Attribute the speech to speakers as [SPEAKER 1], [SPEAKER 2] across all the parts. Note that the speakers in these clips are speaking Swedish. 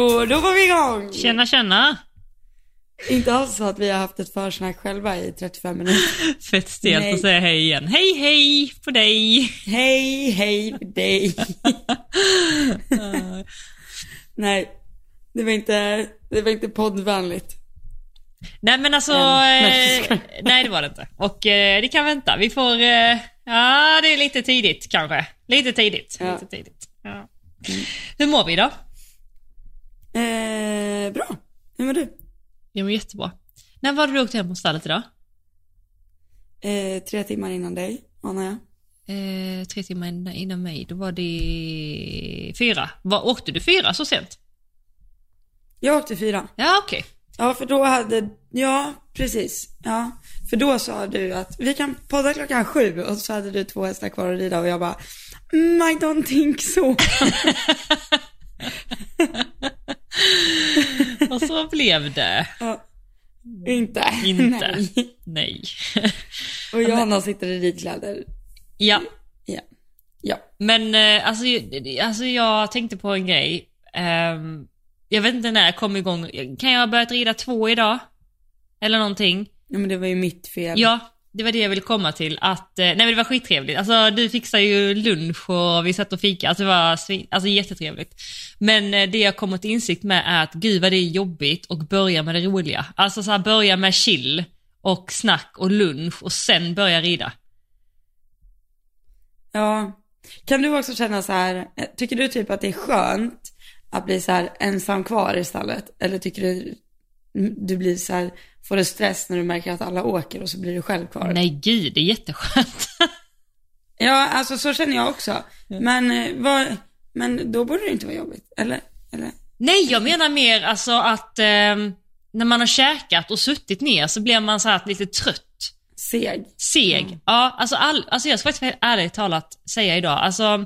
[SPEAKER 1] Och då var vi igång!
[SPEAKER 2] Tjena tjena!
[SPEAKER 1] Inte alls så att vi har haft ett försnack själva i 35 minuter.
[SPEAKER 2] Fett stelt
[SPEAKER 1] Nej.
[SPEAKER 2] att säga hej igen. Hej hej på dig!
[SPEAKER 1] Hej, hej för dig. Nej, det var inte, det var inte poddvänligt.
[SPEAKER 2] Nej men alltså.
[SPEAKER 1] Nej,
[SPEAKER 2] eh, nej det var det inte. Och eh, det kan vänta. Vi får, eh, ja det är lite tidigt kanske. Lite tidigt.
[SPEAKER 1] Ja.
[SPEAKER 2] Lite tidigt. Ja. Hur mår vi då?
[SPEAKER 1] Eh, bra. Hur mår du?
[SPEAKER 2] Jag mår jättebra. När var det du åkte hem från stallet idag?
[SPEAKER 1] Eh, tre timmar innan dig, anar jag.
[SPEAKER 2] Eh, tre timmar innan, innan mig, då var det fyra. Var, åkte du fyra så sent?
[SPEAKER 1] Jag åkte fyra.
[SPEAKER 2] Ja okej.
[SPEAKER 1] Ja, för då hade, ja, precis. Ja, för då sa du att vi kan podda klockan sju och så hade du två hästar kvar att rida och jag bara, mm, I don't think so.
[SPEAKER 2] Och så blev det.
[SPEAKER 1] ja. Inte.
[SPEAKER 2] Inte.
[SPEAKER 1] Nej.
[SPEAKER 2] Nej.
[SPEAKER 1] Och Johanna sitter i ridkläder.
[SPEAKER 2] ja.
[SPEAKER 1] Ja. Ja.
[SPEAKER 2] Men eh, alltså, alltså jag tänkte på en grej. Ehm, jag vet inte när jag kom igång. Kan jag ha börjat rida två idag? Eller någonting.
[SPEAKER 1] Ja, men det var ju mitt fel.
[SPEAKER 2] Ja, det var det jag ville komma till. Att, eh, nej men det var skittrevligt. Alltså du fixade ju lunch och vi satt och fika. Alltså det var svin, alltså, jättetrevligt. Men eh, det jag kommer till insikt med är att gud vad det är jobbigt och börja med det roliga. Alltså så här, börja med chill och snack och lunch och sen börja rida.
[SPEAKER 1] Ja. Kan du också känna så här, eh, tycker du typ att det är skönt att bli så här ensam kvar i stallet? Eller tycker du, du blir så här, får du stress när du märker att alla åker och så blir du själv kvar?
[SPEAKER 2] Nej gud, det är jätteskönt.
[SPEAKER 1] Ja, alltså så känner jag också. Men, eh, vad, men då borde det inte vara jobbigt, eller? eller?
[SPEAKER 2] Nej, jag menar mer alltså att ehm, när man har käkat och suttit ner så blir man så här lite trött.
[SPEAKER 1] Seg.
[SPEAKER 2] Seg. Ja, alltså, all, alltså jag ska faktiskt ärligt talat säga idag, alltså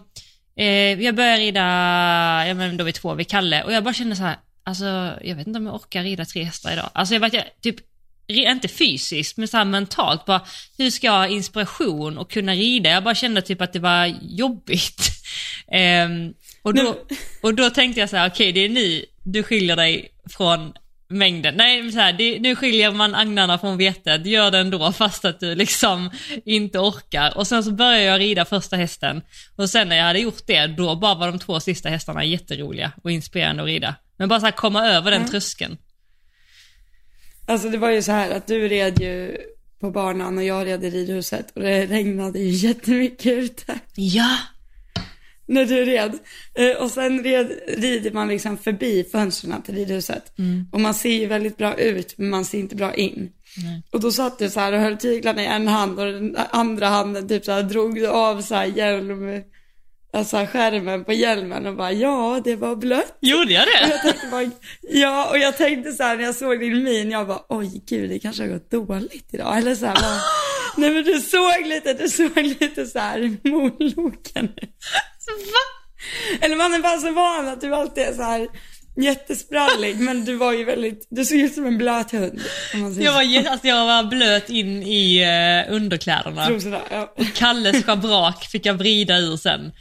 [SPEAKER 2] eh, jag började rida, ja men då vi två vid Kalle och jag bara kände så här, alltså jag vet inte om jag orkar rida tre hästar idag. Alltså jag var jag, typ, inte fysiskt men så här mentalt bara, hur ska jag ha inspiration och kunna rida? Jag bara kände typ att det var jobbigt. Ehm, och, då, och då tänkte jag så här, okej det är nu du skiljer dig från mängden. Nej, så här, det, nu skiljer man agnarna från vetet, gör det ändå fast att du liksom inte orkar. Och sen så började jag rida första hästen och sen när jag hade gjort det, då bara var de två sista hästarna jätteroliga och inspirerande att rida. Men bara så här komma över den tröskeln.
[SPEAKER 1] Alltså det var ju så här att du red ju på banan och jag red i ridhuset och det regnade ju jättemycket ute
[SPEAKER 2] Ja,
[SPEAKER 1] när du red. Eh, Och sen red, rider man liksom förbi fönstren till ridhuset. Och man ser ju väldigt bra ut men man ser inte bra in. Och då satt du så här och höll tyglarna i en hand och den andra handen typ så här drog du av så här hjälm, alltså skärmen på hjälmen och bara ja det var blött.
[SPEAKER 2] gjorde jag
[SPEAKER 1] Och
[SPEAKER 2] det?
[SPEAKER 1] jag tänkte bara, ja, och jag tänkte så här när jag såg din min, jag bara, oj gud, det kanske har gått dåligt idag. Eller så här, bara, nej men du såg lite, du såg lite så här moloken.
[SPEAKER 2] Va?
[SPEAKER 1] Eller man är bara så van att du alltid är så här jättesprallig, men du var ju väldigt, du såg ut som en blöt hund.
[SPEAKER 2] Jag var, alltså jag var blöt in i uh, underkläderna.
[SPEAKER 1] Trosorna, ja.
[SPEAKER 2] Kalles schabrak fick jag vrida ur sen.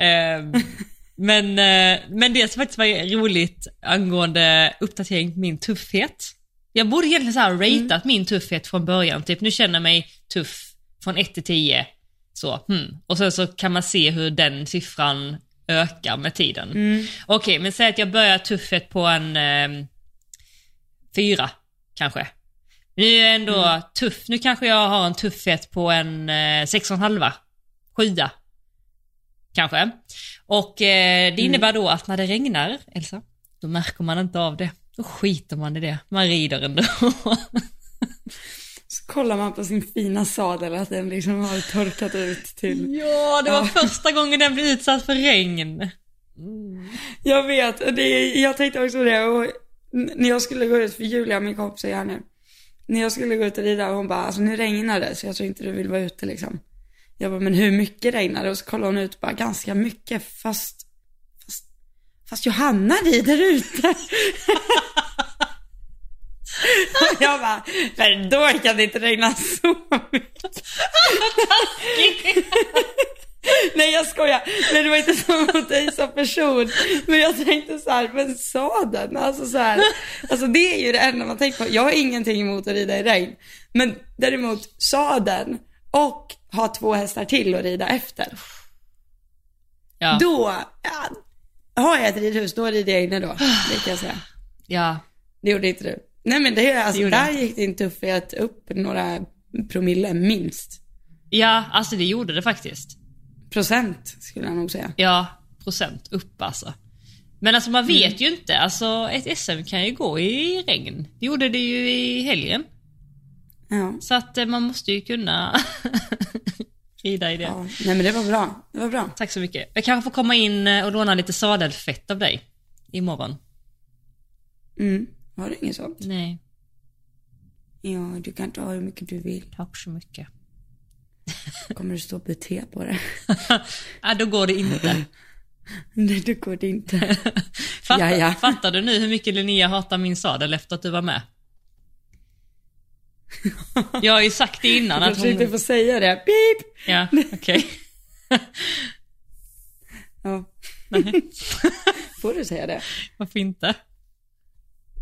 [SPEAKER 2] Ehm, men, eh, men det som faktiskt var roligt angående uppdatering på min tuffhet. Jag borde egentligen så här ratat min tuffhet från början. Typ nu känner jag mig tuff från 1 till 10. Så, hmm. Och sen så kan man se hur den siffran ökar med tiden. Okej, men säg att jag börjar tuffhet på en eh, fyra kanske. Nu är jag ändå tuff. Nu kanske jag har en tuffhet på en eh, sex och en halva. Sjua. Kanske. Och eh, det innebär då att när det regnar, Elsa, då märker man inte av det. Då skiter man i det. Man rider ändå.
[SPEAKER 1] Så kollar man på sin fina sadel att den liksom har torkat ut till
[SPEAKER 2] ja, det var
[SPEAKER 1] Ja.
[SPEAKER 2] första gången den blev utsatt för regn.
[SPEAKER 1] Jag vet, det, jag tänkte också det. Och när jag skulle gå ut, för Julia, min kompis är här nu. När jag skulle gå ut och rida och hon bara, alltså nu regnar det så jag tror inte du vill vara ute liksom. Jag bara, men hur mycket regnar det? Och så kollade hon ut bara, ganska mycket fast, fast, fast Johanna rider ute. och jag bara, men då kan det inte regna så mycket. Nej jag skojar. men det var inte så mot dig som person. Men jag tänkte så här, men sadeln, alltså så här, alltså det är ju det enda man tänker på. Jag har ingenting emot att rida i regn. Men däremot sadeln och ha två hästar till att rida efter.
[SPEAKER 2] Ja.
[SPEAKER 1] Då, ja, har jag ett ridhus, då rider jag inne då. Det kan jag säga.
[SPEAKER 2] ja.
[SPEAKER 1] Det gjorde inte du. Nej men det, alltså,
[SPEAKER 2] gjorde
[SPEAKER 1] där gick din tuffhet upp några promille minst.
[SPEAKER 2] Ja, alltså det gjorde det faktiskt.
[SPEAKER 1] Procent skulle jag nog säga.
[SPEAKER 2] Ja, procent upp alltså. Men alltså man vet ju inte, alltså ett SM kan ju gå i regn. Det gjorde det ju i helgen.
[SPEAKER 1] Ja.
[SPEAKER 2] Så att eh, man måste ju kunna rida i det.
[SPEAKER 1] ja. Nej men det var bra. Det var bra.
[SPEAKER 2] Tack så mycket. Jag kanske får komma in eh, och låna lite sadelfett av dig imorgon.
[SPEAKER 1] Mm. Har du inget sånt?
[SPEAKER 2] Nej,
[SPEAKER 1] Ja, du kan ta hur mycket du vill.
[SPEAKER 2] tack så mycket.
[SPEAKER 1] Kommer det stå bete på det?
[SPEAKER 2] ja, då går det inte.
[SPEAKER 1] Nej, det går det inte.
[SPEAKER 2] Fattar, fattar du nu hur mycket Linnea hatar min sadel efter att du var med? Jag har ju sagt det innan
[SPEAKER 1] Jag
[SPEAKER 2] att
[SPEAKER 1] försökte
[SPEAKER 2] hon...
[SPEAKER 1] få säga det. Pip!
[SPEAKER 2] Ja, okej.
[SPEAKER 1] Ja.
[SPEAKER 2] Nej,
[SPEAKER 1] Får du säga det?
[SPEAKER 2] varför inte?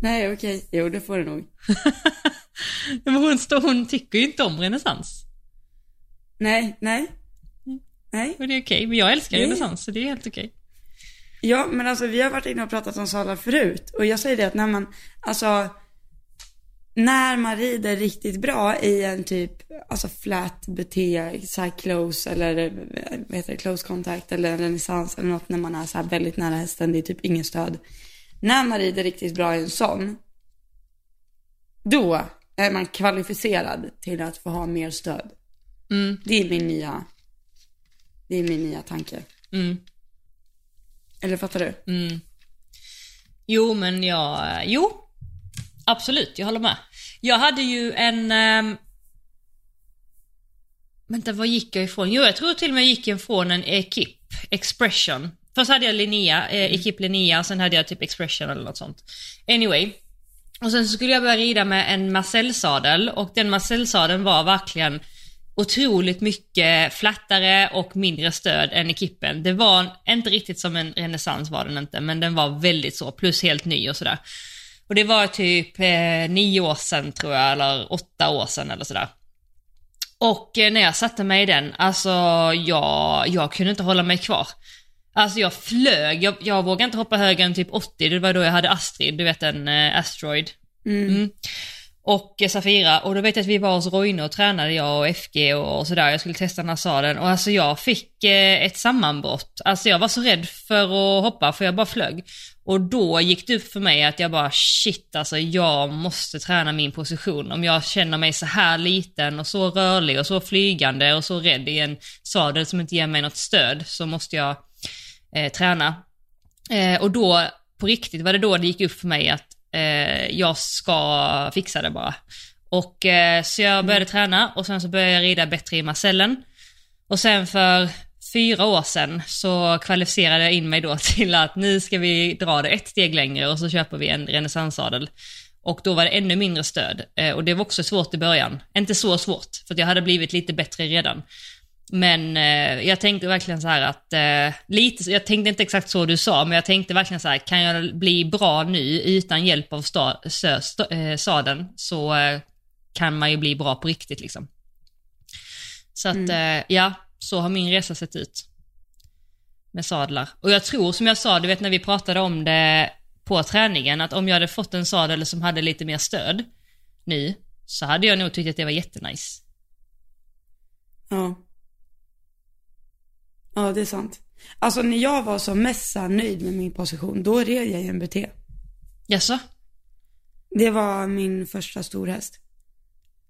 [SPEAKER 1] Nej, okej. Jo, det får du nog.
[SPEAKER 2] Men hon, står, hon tycker ju inte om renässans.
[SPEAKER 1] Nej, nej. Nej.
[SPEAKER 2] Och det är okej, men jag älskar
[SPEAKER 1] Nej.
[SPEAKER 2] renässans så det är helt okej.
[SPEAKER 1] Ja, men alltså vi har varit inne och pratat om sadlar förut. Och jag säger det att när man, alltså, när man rider riktigt bra i en typ, alltså flat buté, så här close eller vad heter det, close contact eller renässans eller något när man är så här väldigt nära hästen, det är typ ingen stöd. När man rider riktigt bra i en sån, då är man kvalificerad till att få ha mer stöd.
[SPEAKER 2] Mm,
[SPEAKER 1] Det är min nya, det är min nya tanke.
[SPEAKER 2] mm,
[SPEAKER 1] Eller fattar du?
[SPEAKER 2] mm. Jo, men jag... Jo, absolut, jag håller med. Jag hade ju en... Um... Vänta, vad gick jag ifrån? Jo, jag tror till och med jag gick ifrån en Ekip Expression. Först hade jag Linnea, eh, Ekip Linnea, och sen hade jag typ Expression eller något sånt. Anyway. Och sen så skulle jag börja rida med en Marcel-sadel och den Marcel-sadeln var verkligen otroligt mycket flattare och mindre stöd än Ekippen. Det var inte riktigt som en renässans var den inte, men den var väldigt så, plus helt ny och sådär. Och det var typ eh, nio år sedan tror jag, eller åtta år sedan eller sådär. Och eh, när jag satte mig i den, alltså jag, jag kunde inte hålla mig kvar. Alltså jag flög, jag, jag vågade inte hoppa högre än typ 80, det var då jag hade Astrid, du vet en eh, Asteroid. Mm. Och eh, Safira, och då vet jag att vi var hos Roine och tränade, jag och FG och, och sådär, jag skulle testa den här sadeln och alltså jag fick eh, ett sammanbrott. Alltså jag var så rädd för att hoppa för jag bara flög. Och då gick det upp för mig att jag bara shit alltså jag måste träna min position. Om jag känner mig så här liten och så rörlig och så flygande och så rädd i en sadel som inte ger mig något stöd så måste jag eh, träna. Eh, och då, på riktigt var det då det gick upp för mig att eh, jag ska fixa det bara. Och eh, så jag började träna och sen så började jag rida bättre i Marcellen. Och sen för fyra år sedan så kvalificerade jag in mig då till att nu ska vi dra det ett steg längre och så köper vi en renässanssadel. Och då var det ännu mindre stöd eh, och det var också svårt i början. Inte så svårt, för att jag hade blivit lite bättre redan. Men eh, jag tänkte verkligen så här att, eh, lite, jag tänkte inte exakt så du sa, men jag tänkte verkligen så här, kan jag bli bra nu utan hjälp av sta, sö, sta, eh, sadeln så eh, kan man ju bli bra på riktigt liksom. Så att eh, ja, så har min resa sett ut. Med sadlar. Och jag tror som jag sa, du vet när vi pratade om det på träningen, att om jag hade fått en sadel som hade lite mer stöd nu, så hade jag nog tyckt att det var jättenice.
[SPEAKER 1] Ja. Ja, det är sant. Alltså när jag var som mest nöjd med min position, då red jag i en BT.
[SPEAKER 2] Jaså?
[SPEAKER 1] Det var min första storhäst.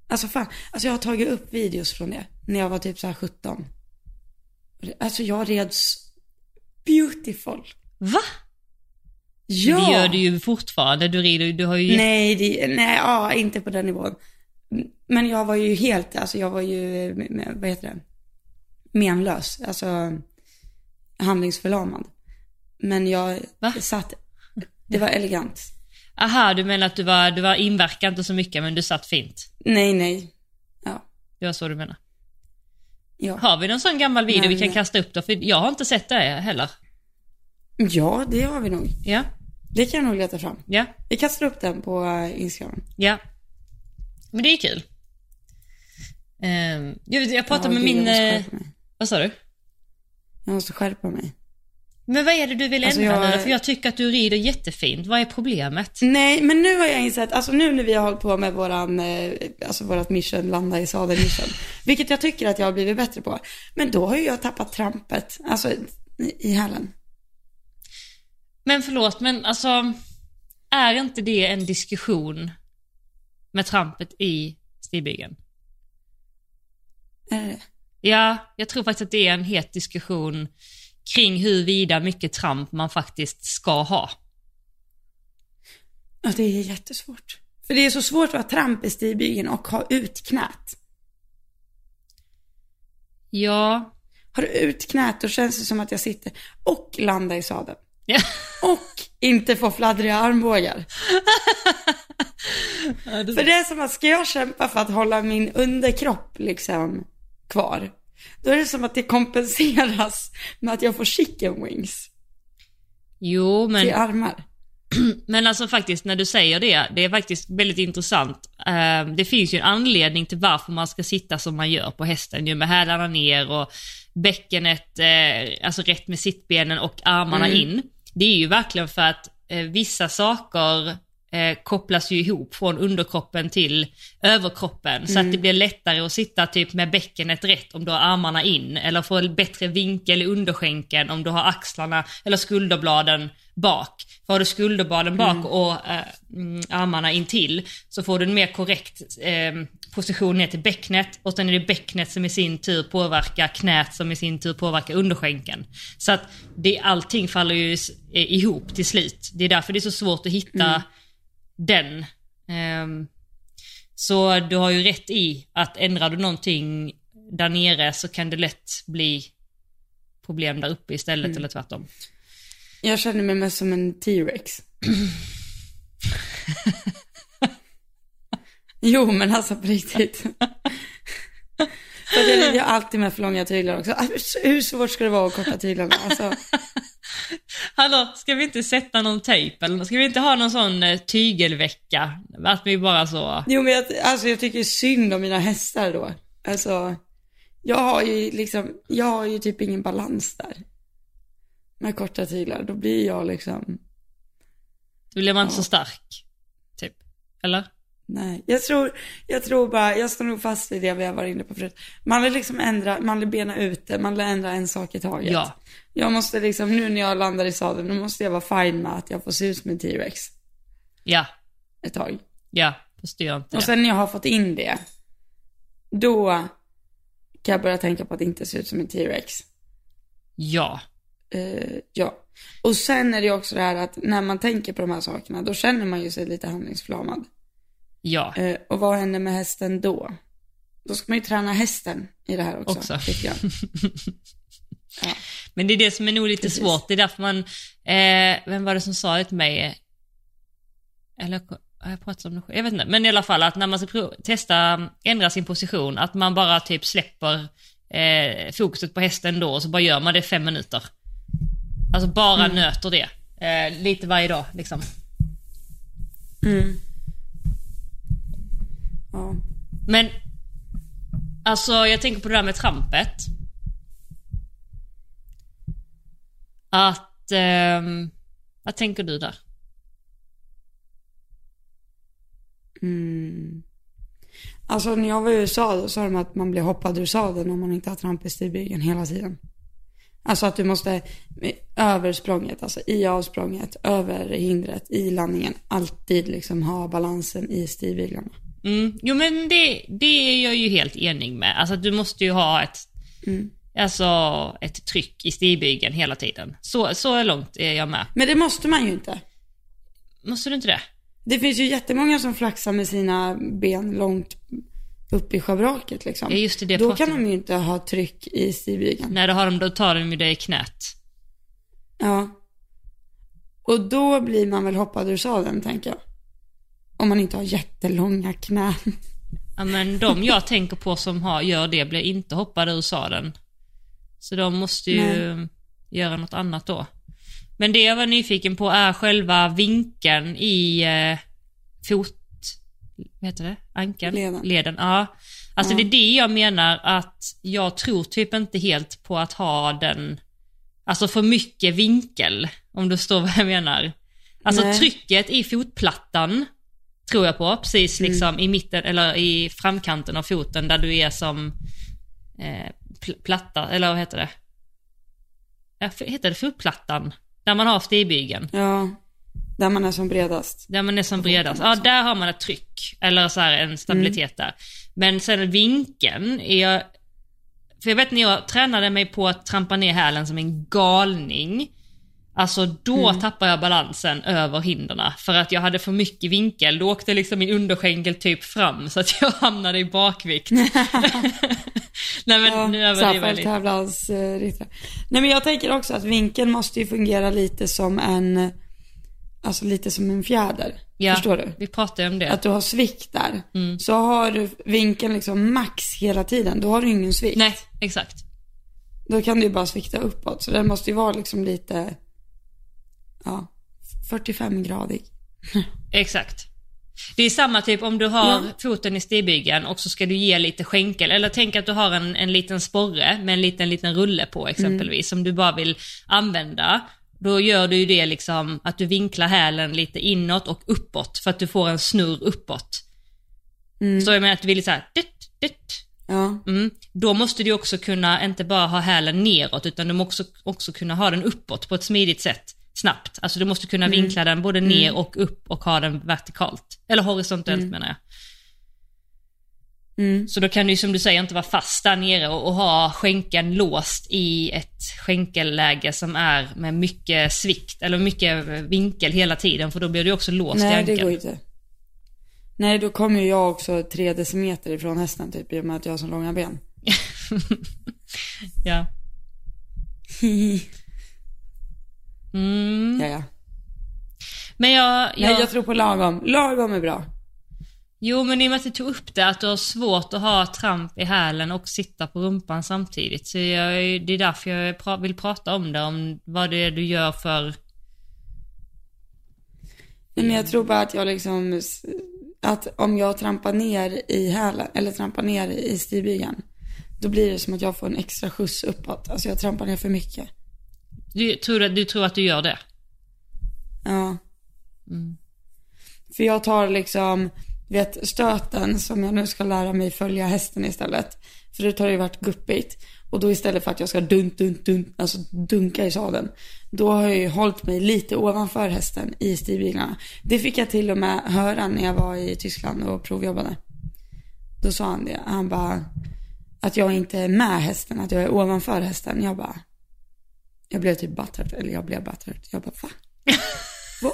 [SPEAKER 1] Alltså fan, alltså jag har tagit upp videos från det. När jag var typ så här 17. Alltså jag red s- beautiful.
[SPEAKER 2] Va?
[SPEAKER 1] Ja!
[SPEAKER 2] Det gör du ju fortfarande, du rider du har ju...
[SPEAKER 1] Nej, det, nej, ja, inte på den nivån. Men jag var ju helt, alltså jag var ju, med- vad heter det? Menlös, alltså handlingsförlamad. Men jag
[SPEAKER 2] Va?
[SPEAKER 1] satt, det var elegant.
[SPEAKER 2] Aha, du menar att du var, du var inverkade inte så mycket men du satt fint?
[SPEAKER 1] Nej, nej. Ja,
[SPEAKER 2] Det var så du menar?
[SPEAKER 1] Ja.
[SPEAKER 2] Har vi någon sån gammal video
[SPEAKER 1] Nej,
[SPEAKER 2] vi kan kasta upp då? För jag har inte sett det heller.
[SPEAKER 1] Ja, det har vi nog.
[SPEAKER 2] Ja,
[SPEAKER 1] Det kan jag nog leta fram.
[SPEAKER 2] ja,
[SPEAKER 1] Vi kastar upp den på eh, Instagram.
[SPEAKER 2] ja. Men det är kul. Ehm, jag, jag pratade
[SPEAKER 1] Ja,
[SPEAKER 2] med
[SPEAKER 1] gud,
[SPEAKER 2] min... Eh, vad sa du?
[SPEAKER 1] Jag måste skärpa mig.
[SPEAKER 2] Men vad är det du vill
[SPEAKER 1] Alltså,
[SPEAKER 2] ändra
[SPEAKER 1] jag-
[SPEAKER 2] nu? För jag tycker att du rider jättefint. Vad är problemet?
[SPEAKER 1] Nej, men nu har jag insett, alltså nu när vi har hållit på med våran, eh, alltså vårat mission, landa i sadeln mission, vilket jag tycker att jag har blivit bättre på. Men då har ju jag tappat trampet, alltså i- hälen.
[SPEAKER 2] Men förlåt, men alltså... Är inte det en diskussion med trampet i stigbygeln?
[SPEAKER 1] Är det?
[SPEAKER 2] Ja, jag tror faktiskt att det är en het diskussion kring huruvida mycket tramp man faktiskt ska ha.
[SPEAKER 1] Ja, det är jättesvårt. För det är så svårt att vara tramp i stigbygeln och ha ut knät.
[SPEAKER 2] Ja.
[SPEAKER 1] Har du ut knät då känns det som att jag sitter och landar i sadeln.
[SPEAKER 2] ja.
[SPEAKER 1] Och inte får fladdriga armbågar. För det är som att ska jag kämpa för att hålla min underkropp liksom kvar. Då är det som att det kompenseras med att jag får chicken wings
[SPEAKER 2] Jo,
[SPEAKER 1] till
[SPEAKER 2] men,
[SPEAKER 1] armar.
[SPEAKER 2] men alltså faktiskt när du säger det, det är faktiskt väldigt intressant. Eh, det finns ju en anledning till varför man ska sitta som man gör på hästen, ju med hälarna ner och bäckenet, eh, alltså rätt med sittbenen och armarna
[SPEAKER 1] Mm.
[SPEAKER 2] in. Det är ju verkligen för att eh, vissa saker eh, kopplas ju ihop från underkroppen till överkroppen så att det blir lättare att sitta typ med bäckenet rätt om du har armarna in eller få en bättre vinkel i underskänken om du har axlarna eller skulderbladen bak. För har du skulderbladen bak och eh, mm, armarna in till så får du en mer korrekt eh, position ner till bäcknet och sen är det bäcknet som i sin tur påverkar knät som i sin tur påverkar underskänken. Så att det, allting faller ju eh, ihop till slut. Det är därför det är så svårt att hitta den. Ehm, så du har ju rätt i att ändrar du någonting där nere så kan det lätt bli problem där uppe istället eller tvärtom.
[SPEAKER 1] Jag känner mig mest som en T-rex. jo, men alltså på riktigt. För att jag rider alltid med för långa tyglar också. Alltså, Hur svårt ska det vara att korta tyglarna? Alltså,
[SPEAKER 2] Hallå, ska vi inte sätta någon tejp eller ska vi inte ha någon sån eh, tygelvecka? Att vi bara så...
[SPEAKER 1] jo, men jag, alltså, jag tycker synd om mina hästar då. Alltså, jag har ju liksom, jag har ju typ ingen balans där. Med korta tyglar, då blir jag liksom,
[SPEAKER 2] Då blir man inte så stark. Typ. Eller?
[SPEAKER 1] Nej, jag tror, jag tror bara, jag står nog fast vid det vi har varit inne på förut. Man vill liksom ändra, man vill bena ut det, man vill ändra en sak i taget.
[SPEAKER 2] Ja.
[SPEAKER 1] Jag måste liksom, nu när jag landar i sadeln, nu måste jag vara fine med att jag får se ut som en T-rex
[SPEAKER 2] Ja.
[SPEAKER 1] ett tag.
[SPEAKER 2] Ja. Fast gör inte
[SPEAKER 1] Och
[SPEAKER 2] det.
[SPEAKER 1] sen när jag har fått in det, då kan jag börja tänka på att inte se ut som en T-rex.
[SPEAKER 2] Ja.
[SPEAKER 1] Eh, ja. Och sen är det också det här att när man tänker på de här sakerna, då känner man ju sig lite handlingsförlamad.
[SPEAKER 2] Ja.
[SPEAKER 1] Eh, och vad händer med hästen då? Då ska man ju träna hästen i det här också,
[SPEAKER 2] Också.
[SPEAKER 1] Ja.
[SPEAKER 2] Men det är det som är nog lite
[SPEAKER 1] Precis.
[SPEAKER 2] svårt. Det är därför man... Eh, vem var det som sa det till mig? Eller har jag pratat om det själv? Jag vet inte. Men i alla fall att när man ska testa ändra sin position, att man bara typ släpper eh, fokuset på hästen då och så bara gör man det fem minuter. Alltså bara
[SPEAKER 1] Mm.
[SPEAKER 2] nöter det. Eh, lite varje dag liksom.
[SPEAKER 1] Mm. Ja.
[SPEAKER 2] Men alltså jag tänker på det där med trampet. Att... ehm, vad tänker du där?
[SPEAKER 1] Mm. Alltså när jag var i USA då sa de att man blir hoppad ur sadeln om man inte har tramp i stigbygeln hela tiden. Alltså att du måste över språnget, alltså i avsprånget, över hindret, i landningen, alltid liksom ha balansen i stigbyglarna.
[SPEAKER 2] Mm. Jo men det, det är jag ju helt enig med. Alltså du måste ju ha ett,
[SPEAKER 1] Mm.
[SPEAKER 2] alltså, ett tryck i stigbygeln hela tiden. Så, så långt är jag med.
[SPEAKER 1] Men det måste man ju inte.
[SPEAKER 2] Måste du inte det?
[SPEAKER 1] Det finns ju jättemånga som flaxar med sina ben långt upp i schabraket liksom.
[SPEAKER 2] Ja just det, det
[SPEAKER 1] Då kan de ju inte ha tryck i stigbygeln.
[SPEAKER 2] Nej, då, har de, då tar de ju det i knät.
[SPEAKER 1] Ja. Och då blir man väl hoppad ur sadeln, tänker jag. Om man inte har jättelånga knän.
[SPEAKER 2] Ja, men de jag tänker på som har, gör det blir inte hoppade ur sadeln. Så de måste ju göra något annat då. Men det jag var nyfiken på är själva vinkeln i eh, fot... Vad heter det? Ankeln?
[SPEAKER 1] Leden.
[SPEAKER 2] Leden. Ja. Alltså
[SPEAKER 1] Ja.
[SPEAKER 2] det är det jag menar att jag tror typ inte helt på att ha den, alltså för mycket vinkel, om du förstår vad jag menar. Alltså
[SPEAKER 1] Nej.
[SPEAKER 2] trycket i fotplattan tror jag på, precis
[SPEAKER 1] Mm.
[SPEAKER 2] liksom i mitten eller i framkanten av foten där du är som eh, pl- platta, eller vad heter det? Ja, heter det fotplattan? Där man har stigbygeln.
[SPEAKER 1] Ja, där man är som bredast.
[SPEAKER 2] Där man är som bredast. Ja, där har man ett tryck. Eller så här en stabilitet där. Men sen vinkeln är jag... För jag vet när jag tränade mig på att trampa ner hälen som en galning. Alltså då tappade jag balansen över hinderna. För att jag hade för mycket vinkel. Då åkte liksom min underskänkel typ fram så att jag hamnade i bakvikt. Nej men
[SPEAKER 1] Ja,
[SPEAKER 2] nu överdriver jag lite.
[SPEAKER 1] fälttävlansryttare. Nej men jag tänker också att vinkeln måste ju fungera lite som en, alltså lite som en fjäder.
[SPEAKER 2] Ja,
[SPEAKER 1] Förstår du?
[SPEAKER 2] Vi pratade om det.
[SPEAKER 1] Att du har svikt där.
[SPEAKER 2] Mm.
[SPEAKER 1] Så har du vinkeln liksom max hela tiden, då har du ingen svikt.
[SPEAKER 2] Nej, exakt.
[SPEAKER 1] Då kan du ju bara svikta uppåt. Så den måste ju vara liksom lite, ja, 45-gradig.
[SPEAKER 2] Exakt. Det är samma typ om du har
[SPEAKER 1] Ja.
[SPEAKER 2] foten i stigbygeln och så ska du ge lite skänkel. Eller tänk att du har en, en liten sporre med en liten, liten rulle på exempelvis som du bara vill använda. Då gör du ju det liksom att du vinklar hälen lite inåt och uppåt för att du får en snurr uppåt. Så jag menar att du vill så här, dytt, dytt.
[SPEAKER 1] Ja,
[SPEAKER 2] Mm. Då måste du också kunna, inte bara ha hälen neråt, utan du måste också, också kunna ha den uppåt på ett smidigt sätt. Snabbt. Alltså du måste kunna vinkla den både ner och upp och ha den vertikalt. Eller horisontellt menar jag.
[SPEAKER 1] mm.
[SPEAKER 2] Så då kan du som du säger inte vara fast där nere och, och ha skänkeln låst i ett skänkelläge som är med mycket svikt eller mycket vinkel hela tiden för då blir du också låst i
[SPEAKER 1] nej det
[SPEAKER 2] ankeln.
[SPEAKER 1] går inte. Nej, då kommer ju jag också tre decimeter ifrån hästen typ, i och med att jag har så långa ben.
[SPEAKER 2] Ja. Mm.
[SPEAKER 1] ja, ja.
[SPEAKER 2] Men jag,
[SPEAKER 1] Nej,
[SPEAKER 2] jag,
[SPEAKER 1] jag tror på lagom. Lagom är bra.
[SPEAKER 2] Jo, men i och med att du tog upp det, att du har svårt att ha tramp i hälen och sitta på rumpan samtidigt. Så jag, det är därför jag vill prata om det, om vad det är du gör för...
[SPEAKER 1] Nej, men jag tror bara att jag liksom, att om jag trampar ner i hälen, eller trampar ner i stigbygeln, då blir det som att jag får en extra skjuts uppåt. Alltså jag trampar ner för mycket.
[SPEAKER 2] Du tror, du tror att du gör det?
[SPEAKER 1] Ja.
[SPEAKER 2] Mm.
[SPEAKER 1] För jag tar liksom, vet stöten som jag nu ska lära mig följa hästen istället. För det har ju varit guppigt. Och då istället för att jag ska dunt, dunt, dunt, alltså dunka i sadeln. Då har jag ju hållit mig lite ovanför hästen i stigbyglarna. Det fick jag till och med höra när jag var i Tyskland och provjobbade. Då sa han det. Han bara, att jag inte är med hästen, att jag är ovanför hästen. Jag bara, jag blev typ butthurt, eller jag blev butthurt. Jag bara, va? Var?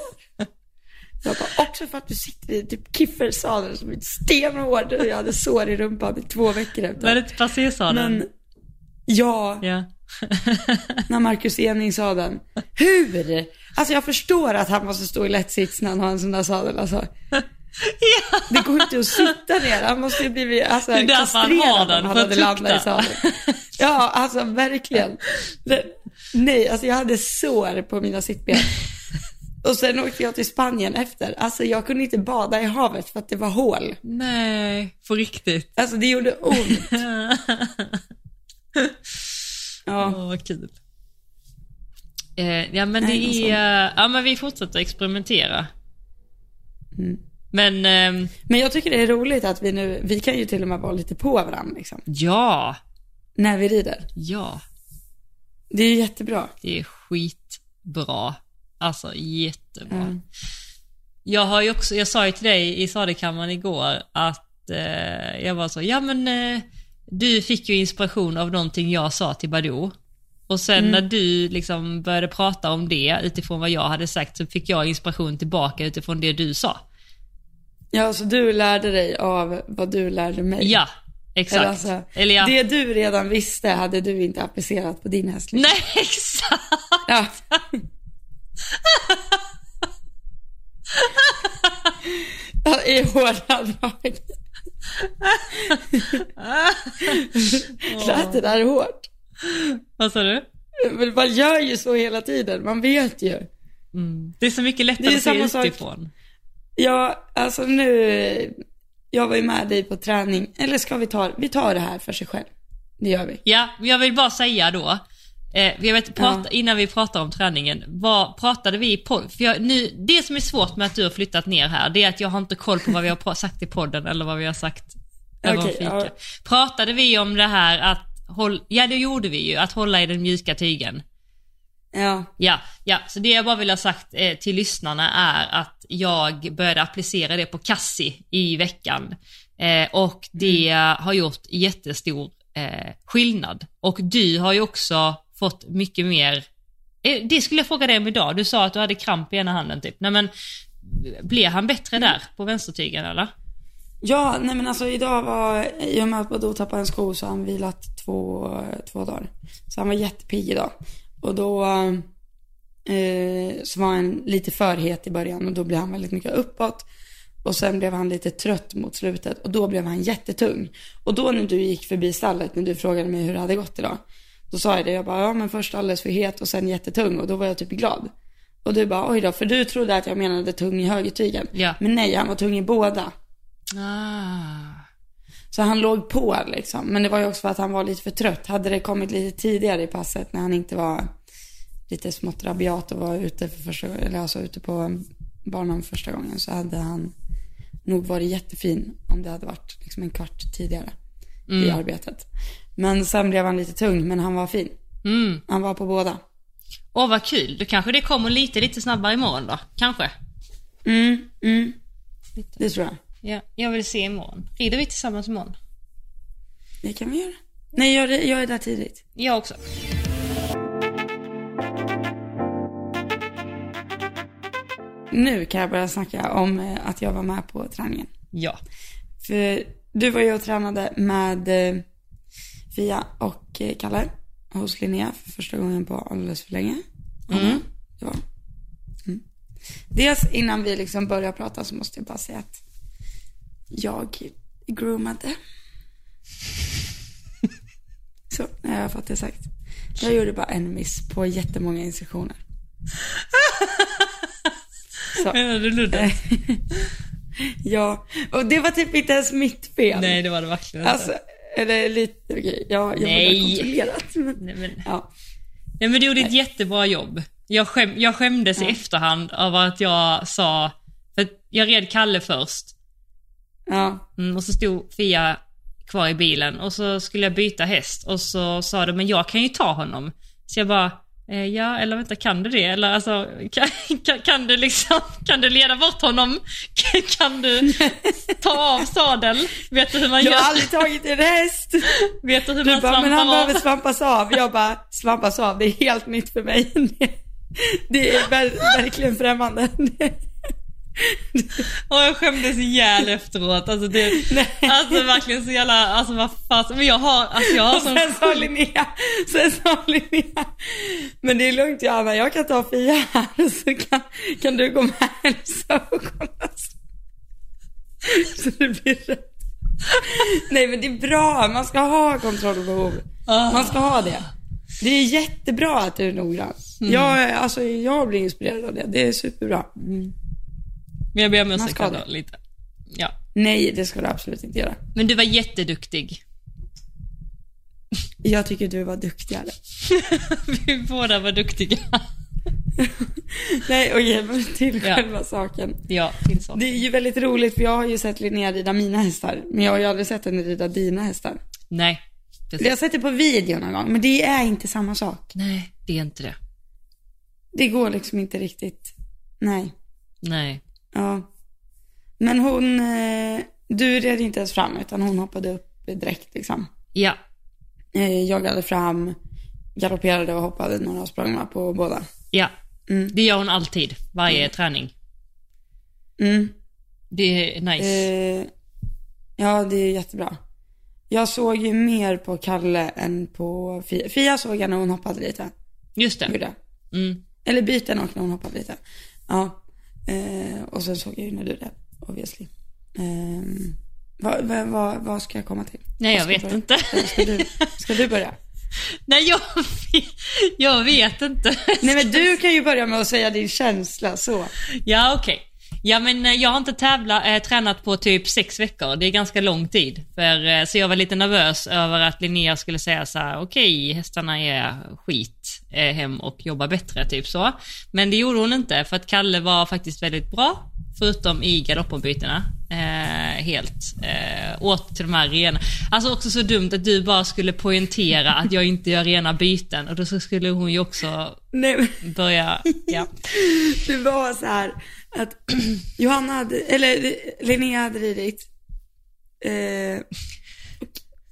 [SPEAKER 1] Jag bara, också för att du sitter i typ kiffersadel som är stenhård och jag hade sår i rumpan i två veckor
[SPEAKER 2] Var
[SPEAKER 1] efter.
[SPEAKER 2] det inte passersadeln?
[SPEAKER 1] Men, ja,
[SPEAKER 2] Ja.
[SPEAKER 1] när Marcus Ening sa den. Hur? Alltså jag förstår att han måste stå i lätt sits när han har en sån där sadel alltså.
[SPEAKER 2] ja.
[SPEAKER 1] Det går inte att sitta ner, han måste ju bli alltså,
[SPEAKER 2] Det därför han
[SPEAKER 1] kastrerad
[SPEAKER 2] har
[SPEAKER 1] om
[SPEAKER 2] den,
[SPEAKER 1] han
[SPEAKER 2] för att
[SPEAKER 1] hade landat i sadeln. Ja, alltså verkligen. Det, nej, alltså jag hade sår på mina sittben. Och sen åkte jag till Spanien efter. Alltså jag kunde inte bada i havet för att det var hål.
[SPEAKER 2] Nej, på riktigt.
[SPEAKER 1] Alltså det gjorde ont. Ja,
[SPEAKER 2] Åh, vad kul. Eh, ja men
[SPEAKER 1] Nej,
[SPEAKER 2] det är, ja men vi fortsätter experimentera.
[SPEAKER 1] Mm.
[SPEAKER 2] Men, ehm,
[SPEAKER 1] men jag tycker det är roligt att vi nu, vi kan ju till och med vara lite på varandra liksom.
[SPEAKER 2] ja,
[SPEAKER 1] När vi rider.
[SPEAKER 2] ja,
[SPEAKER 1] Det är jättebra.
[SPEAKER 2] det är skitbra. Alltså jättebra.
[SPEAKER 1] Mm.
[SPEAKER 2] Jag har ju också, jag sa ju till dig i sadelkammaren igår att eh, jag var så, ja men eh, du fick ju inspiration av någonting jag sa till Badou. Och sen
[SPEAKER 1] Mm.
[SPEAKER 2] när du liksom började prata om det utifrån vad jag hade sagt så fick jag inspiration tillbaka utifrån det du sa.
[SPEAKER 1] Ja, så du lärde dig av vad du lärde mig.
[SPEAKER 2] Ja, exakt.
[SPEAKER 1] Eller, alltså,
[SPEAKER 2] Eller ja.
[SPEAKER 1] Det du redan visste hade du inte applicerat på din häst. liksom.
[SPEAKER 2] Nej, exakt!
[SPEAKER 1] Ja. Ja, i hårda drag. Lät det där hårt?
[SPEAKER 2] Vad sa du?
[SPEAKER 1] Men man gör ju så hela tiden, man vet ju.
[SPEAKER 2] Mm. Det är så mycket lättare
[SPEAKER 1] är
[SPEAKER 2] att se
[SPEAKER 1] sak.
[SPEAKER 2] utifrån.
[SPEAKER 1] Ja, alltså nu, jag var ju med dig på träning, eller ska vi ta, vi tar det här för sig själv. Det gör vi.
[SPEAKER 2] Ja, men jag vill bara säga då, eh, jag vet, prata,
[SPEAKER 1] Ja.
[SPEAKER 2] innan vi pratar om träningen, vad pratade vi i podd? För jag, nu, det som är svårt med att du har flyttat ner här, det är att jag har inte koll på vad vi har sagt i podden eller vad vi har sagt över fika.
[SPEAKER 1] ja.
[SPEAKER 2] Pratade vi om det här att, håll, ja det gjorde vi ju, att hålla i den mjuka tygen.
[SPEAKER 1] Ja,
[SPEAKER 2] Ja, ja, så det jag bara vill ha sagt eh, till lyssnarna är att jag började applicera det på Kassi i veckan. Eh, och det har gjort jättestor eh, skillnad. Och du har ju också fått mycket mer, eh, det skulle jag fråga dig om idag, du sa att du hade kramp i ena handen typ. Nej men, blev han bättre där på vänstertygen eller?
[SPEAKER 1] ja nej men alltså idag var, i och med att Badou tappade en sko så har han vilat två, två dagar. Så han var jättepigg idag. Och då eh, så var han lite för het i början och då blev han väldigt mycket uppåt. Och sen blev han lite trött mot slutet och då blev han jättetung. Och då när du gick förbi stallet, när du frågade mig hur det hade gått idag. Då sa jag det, jag bara, ja men först alldeles för het och sen jättetung och då var jag typ glad. Och du bara, oj då, för du trodde att jag menade tung i högertygen.
[SPEAKER 2] Ja.
[SPEAKER 1] Men nej, han var tung i båda.
[SPEAKER 2] Ah.
[SPEAKER 1] Så han låg på liksom. Men det var ju också för att han var lite för trött. Hade det kommit lite tidigare i passet när han inte var lite smått rabiat och var ute för första eller alltså ute på banan första gången så hade han nog varit jättefin om det hade varit liksom en kvart tidigare i arbetet. Men sen blev han lite tung, men han var fin.
[SPEAKER 2] Mm.
[SPEAKER 1] Han var på båda.
[SPEAKER 2] Åh vad kul, då kanske det kommer lite, lite snabbare imorgon då, kanske?
[SPEAKER 1] Mm, mm. Det tror jag.
[SPEAKER 2] Ja, jag vill se imorgon. Rider vi tillsammans imorgon?
[SPEAKER 1] Det kan vi göra. Nej, jag, jag är där tidigt.
[SPEAKER 2] Jag också.
[SPEAKER 1] Nu kan jag börja snacka om eh, att jag var med på träningen.
[SPEAKER 2] Ja.
[SPEAKER 1] För du var ju och tränade med eh, Fia och eh, Kalle hos Linnea för första gången på alldeles för länge.
[SPEAKER 2] Mm.
[SPEAKER 1] Det var. Mm. Dels innan vi liksom börjar prata så måste jag bara säga att jag groomade. Så, har jag fått det sagt. Jag gjorde bara en miss på jättemånga instruktioner. Så.
[SPEAKER 2] Menar du Ludde?
[SPEAKER 1] Ja, och det var typ inte ens mitt fel.
[SPEAKER 2] Nej, det var det verkligen inte.
[SPEAKER 1] Alltså, eller lite, okej, ja, jag borde
[SPEAKER 2] Nej.
[SPEAKER 1] kontrollerat. Men,
[SPEAKER 2] Nej, men,
[SPEAKER 1] ja.
[SPEAKER 2] nej, men du gjorde ett jättebra jobb. Jag, skäm, jag skämdes i efterhand av att jag sa, för jag red Kalle först
[SPEAKER 1] ja,
[SPEAKER 2] mm, och så stod Fia kvar i bilen och så skulle jag byta häst och så sa du, men jag kan ju ta honom. Så jag bara, ja eller vänta kan du det? Eller alltså, kan, kan, kan du liksom, kan du leda bort honom? Kan, kan du ta av sadeln? Vet du hur man
[SPEAKER 1] jag
[SPEAKER 2] gör?
[SPEAKER 1] har aldrig tagit en häst.
[SPEAKER 2] Vet du hur
[SPEAKER 1] Du
[SPEAKER 2] man
[SPEAKER 1] bara, men han
[SPEAKER 2] svampar av?
[SPEAKER 1] behöver svampas av. Jag bara, svampas av, det är helt nytt för mig. Det, är ver- verkligen främmande.
[SPEAKER 2] Och jag skämdes ihjäl efteråt. Alltså, det, alltså verkligen så jävla, alltså vad fan. Men jag har, alltså jag har
[SPEAKER 1] Och sen sa Linnea, sen sa Linnea, men det är lugnt Johanna, jag kan ta Fia här så kan, kan du gå med hälsa och kolla. Så, det blir rätt. Nej men det är bra, man ska ha kontrollbehov.
[SPEAKER 2] Ah.
[SPEAKER 1] Man ska ha det. Det är jättebra att du är noggrann.
[SPEAKER 2] Mm.
[SPEAKER 1] Jag, alltså, jag blir inspirerad av det, det är superbra.
[SPEAKER 2] Men jag ber om ursäkt ändå lite. Ja.
[SPEAKER 1] Nej, det ska du absolut inte göra.
[SPEAKER 2] Men du var jätteduktig.
[SPEAKER 1] Jag tycker du var duktigare.
[SPEAKER 2] Vi båda var duktiga.
[SPEAKER 1] Nej, okej, men till
[SPEAKER 2] Ja.
[SPEAKER 1] själva saken.
[SPEAKER 2] Ja, till så.
[SPEAKER 1] Det är ju väldigt roligt för jag har ju sett Linnea rida mina hästar. Men jag har ju aldrig sett henne rida dina hästar.
[SPEAKER 2] Nej.
[SPEAKER 1] Jag har sett det på video någon gång, men det är inte samma sak.
[SPEAKER 2] Nej, det är inte det.
[SPEAKER 1] Det går liksom inte riktigt. Nej.
[SPEAKER 2] Nej.
[SPEAKER 1] Ja. Men hon, eh, du red inte ens fram utan hon hoppade upp direkt liksom.
[SPEAKER 2] Ja.
[SPEAKER 1] Eh, joggade fram, galopperade och hoppade några språng på båda.
[SPEAKER 2] Ja.
[SPEAKER 1] Mm.
[SPEAKER 2] Det gör hon alltid. Varje träning.
[SPEAKER 1] Mm.
[SPEAKER 2] Det är nice.
[SPEAKER 1] Eh, ja, det är jättebra. Jag såg ju mer på Kalle än på Fia. Fia såg jag när hon hoppade lite.
[SPEAKER 2] Just det. Mm.
[SPEAKER 1] Eller byten och när hon hoppade lite. Ja. Eh, och sen såg jag ju när du det, obviously. Eh, vad, vad, vad, vad ska jag komma till?
[SPEAKER 2] Nej, jag vet
[SPEAKER 1] börja?
[SPEAKER 2] inte.
[SPEAKER 1] Ska du, ska du börja?
[SPEAKER 2] Nej, jag, jag vet inte.
[SPEAKER 1] Nej men du kan ju börja med att säga din känsla så.
[SPEAKER 2] Ja, okej. Ja men eh, jag har inte tävla, äh, tränat på typ sex veckor, det är ganska lång tid. För, äh, så jag var lite nervös över att Linnea skulle säga så här: okej hästarna är skit, äh, hem och jobba bättre, typ så. Men det gjorde hon inte, för att Kalle var faktiskt väldigt bra, förutom i galoppombytena. Eh, helt. Eh, åt till de här rena. Alltså också så dumt att du bara skulle poängtera att jag inte gör rena byten och då skulle hon ju också Nej, börja, ja.
[SPEAKER 1] Det var så här att Johanna hade, eller Linnea hade ridit. Eh,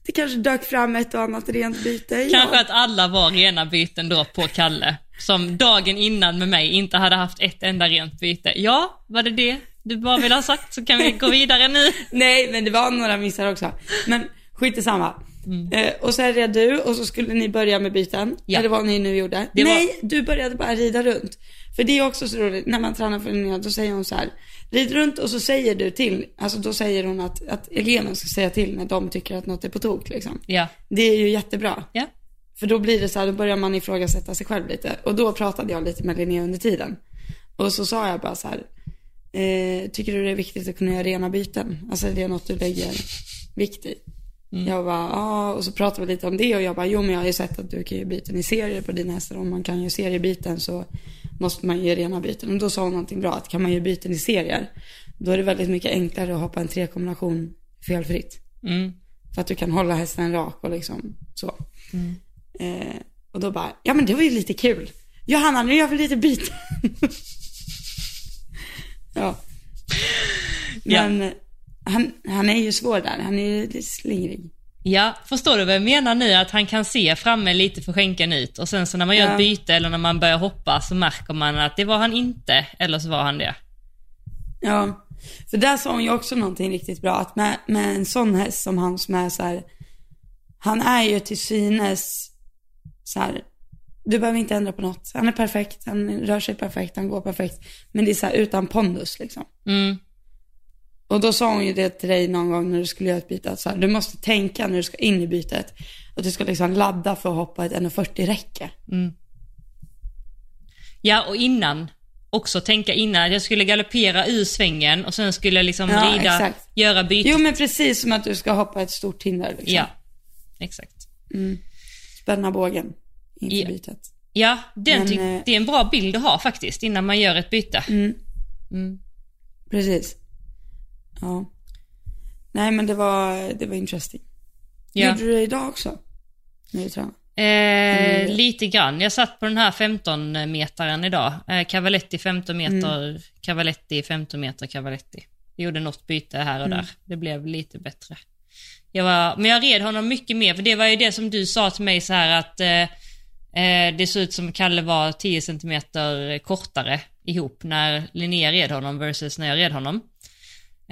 [SPEAKER 1] det kanske dök fram ett och annat rent byte.
[SPEAKER 2] Kanske ja. att alla var rena byten då på Kalle. Som dagen innan med mig inte hade haft ett enda rent byte. Ja, var det det du bara vill ha sagt så kan vi gå vidare nu.
[SPEAKER 1] Nej, men det var några missar också. Men skit i samma. Mm. Eh, och så är det du och så skulle ni börja med byten. Ja. Eller vad ni nu gjorde. Det Nej, var... du började bara rida runt. För det är också så roligt, när man tränar för Linnea, då säger hon så här, rid runt och så säger du till, alltså då säger hon att, att eleven ska säga till när de tycker att något är på tok liksom.
[SPEAKER 2] Ja.
[SPEAKER 1] Det är ju jättebra.
[SPEAKER 2] Ja.
[SPEAKER 1] För då blir det så här, då börjar man ifrågasätta sig själv lite. Och då pratade jag lite med Linnea under tiden. Och så sa jag bara så här, eh, tycker du det är viktigt att kunna göra rena byten? Alltså är det något du lägger vikt i? Mm. Jag bara, ja, och så pratade vi lite om det och jag bara, jo men jag har ju sett att du kan ju byten i serier på dina hästar. Om man kan ju seriebyten så måste man ge rena byten. Och då sa hon någonting bra, att kan man ge byten i serier, då är det väldigt mycket enklare att hoppa en trekombination felfritt.
[SPEAKER 2] Mm.
[SPEAKER 1] För att du kan hålla hästen rak och liksom så. Mm. Eh, och då bara, ja men det var ju lite kul. Johanna, nu gör vi lite byten. ja. Men ja. Han, han är ju svår där, han är ju slingrig.
[SPEAKER 2] Ja, förstår du vad jag menar nu? Att han kan se framme lite för skänken ut och sen så när man gör ja. ett byte eller när man börjar hoppa så märker man att det var han inte, eller så var han det.
[SPEAKER 1] Ja, för där sa hon ju också någonting riktigt bra, att med, med en sån häst som han som är så här, han är ju till synes så här, du behöver inte ändra på något. Han är perfekt, han rör sig perfekt, han går perfekt. Men det är så här utan pondus liksom.
[SPEAKER 2] Mm.
[SPEAKER 1] Och då sa hon ju det till dig någon gång när du skulle göra ett byte, att så här, du måste tänka när du ska in i bytet, att du ska liksom ladda för att hoppa ett 1,40 räcke.
[SPEAKER 2] Mm. Ja, och innan, också tänka innan, att jag skulle galoppera ur svängen och sen skulle jag liksom ja, rida, exakt. göra bytet.
[SPEAKER 1] Jo men precis som att du ska hoppa ett stort hinder liksom.
[SPEAKER 2] Ja, exakt.
[SPEAKER 1] Mm. Spänna bågen inför
[SPEAKER 2] ja.
[SPEAKER 1] bytet.
[SPEAKER 2] Ja, den men, eh, det är en bra bild att ha faktiskt innan man gör ett byte.
[SPEAKER 1] Mm.
[SPEAKER 2] Mm.
[SPEAKER 1] Precis. Ja. Nej men det var, det var interesting. Ja. Gjorde du det idag också? När du tränade?
[SPEAKER 2] Eh, mm. Lite grann. Jag satt på den här 15 metaren idag. Eh, Cavaletti 15 meter, mm. Cavaletti 15 meter, Cavaletti. Jag gjorde något byte här och mm. där. Det blev lite bättre. Jag var, men jag red honom mycket mer, för det var ju det som du sa till mig så här att eh, eh det såg ut som Kalle var 10 cm kortare ihop när Linnea red honom versus när jag red honom.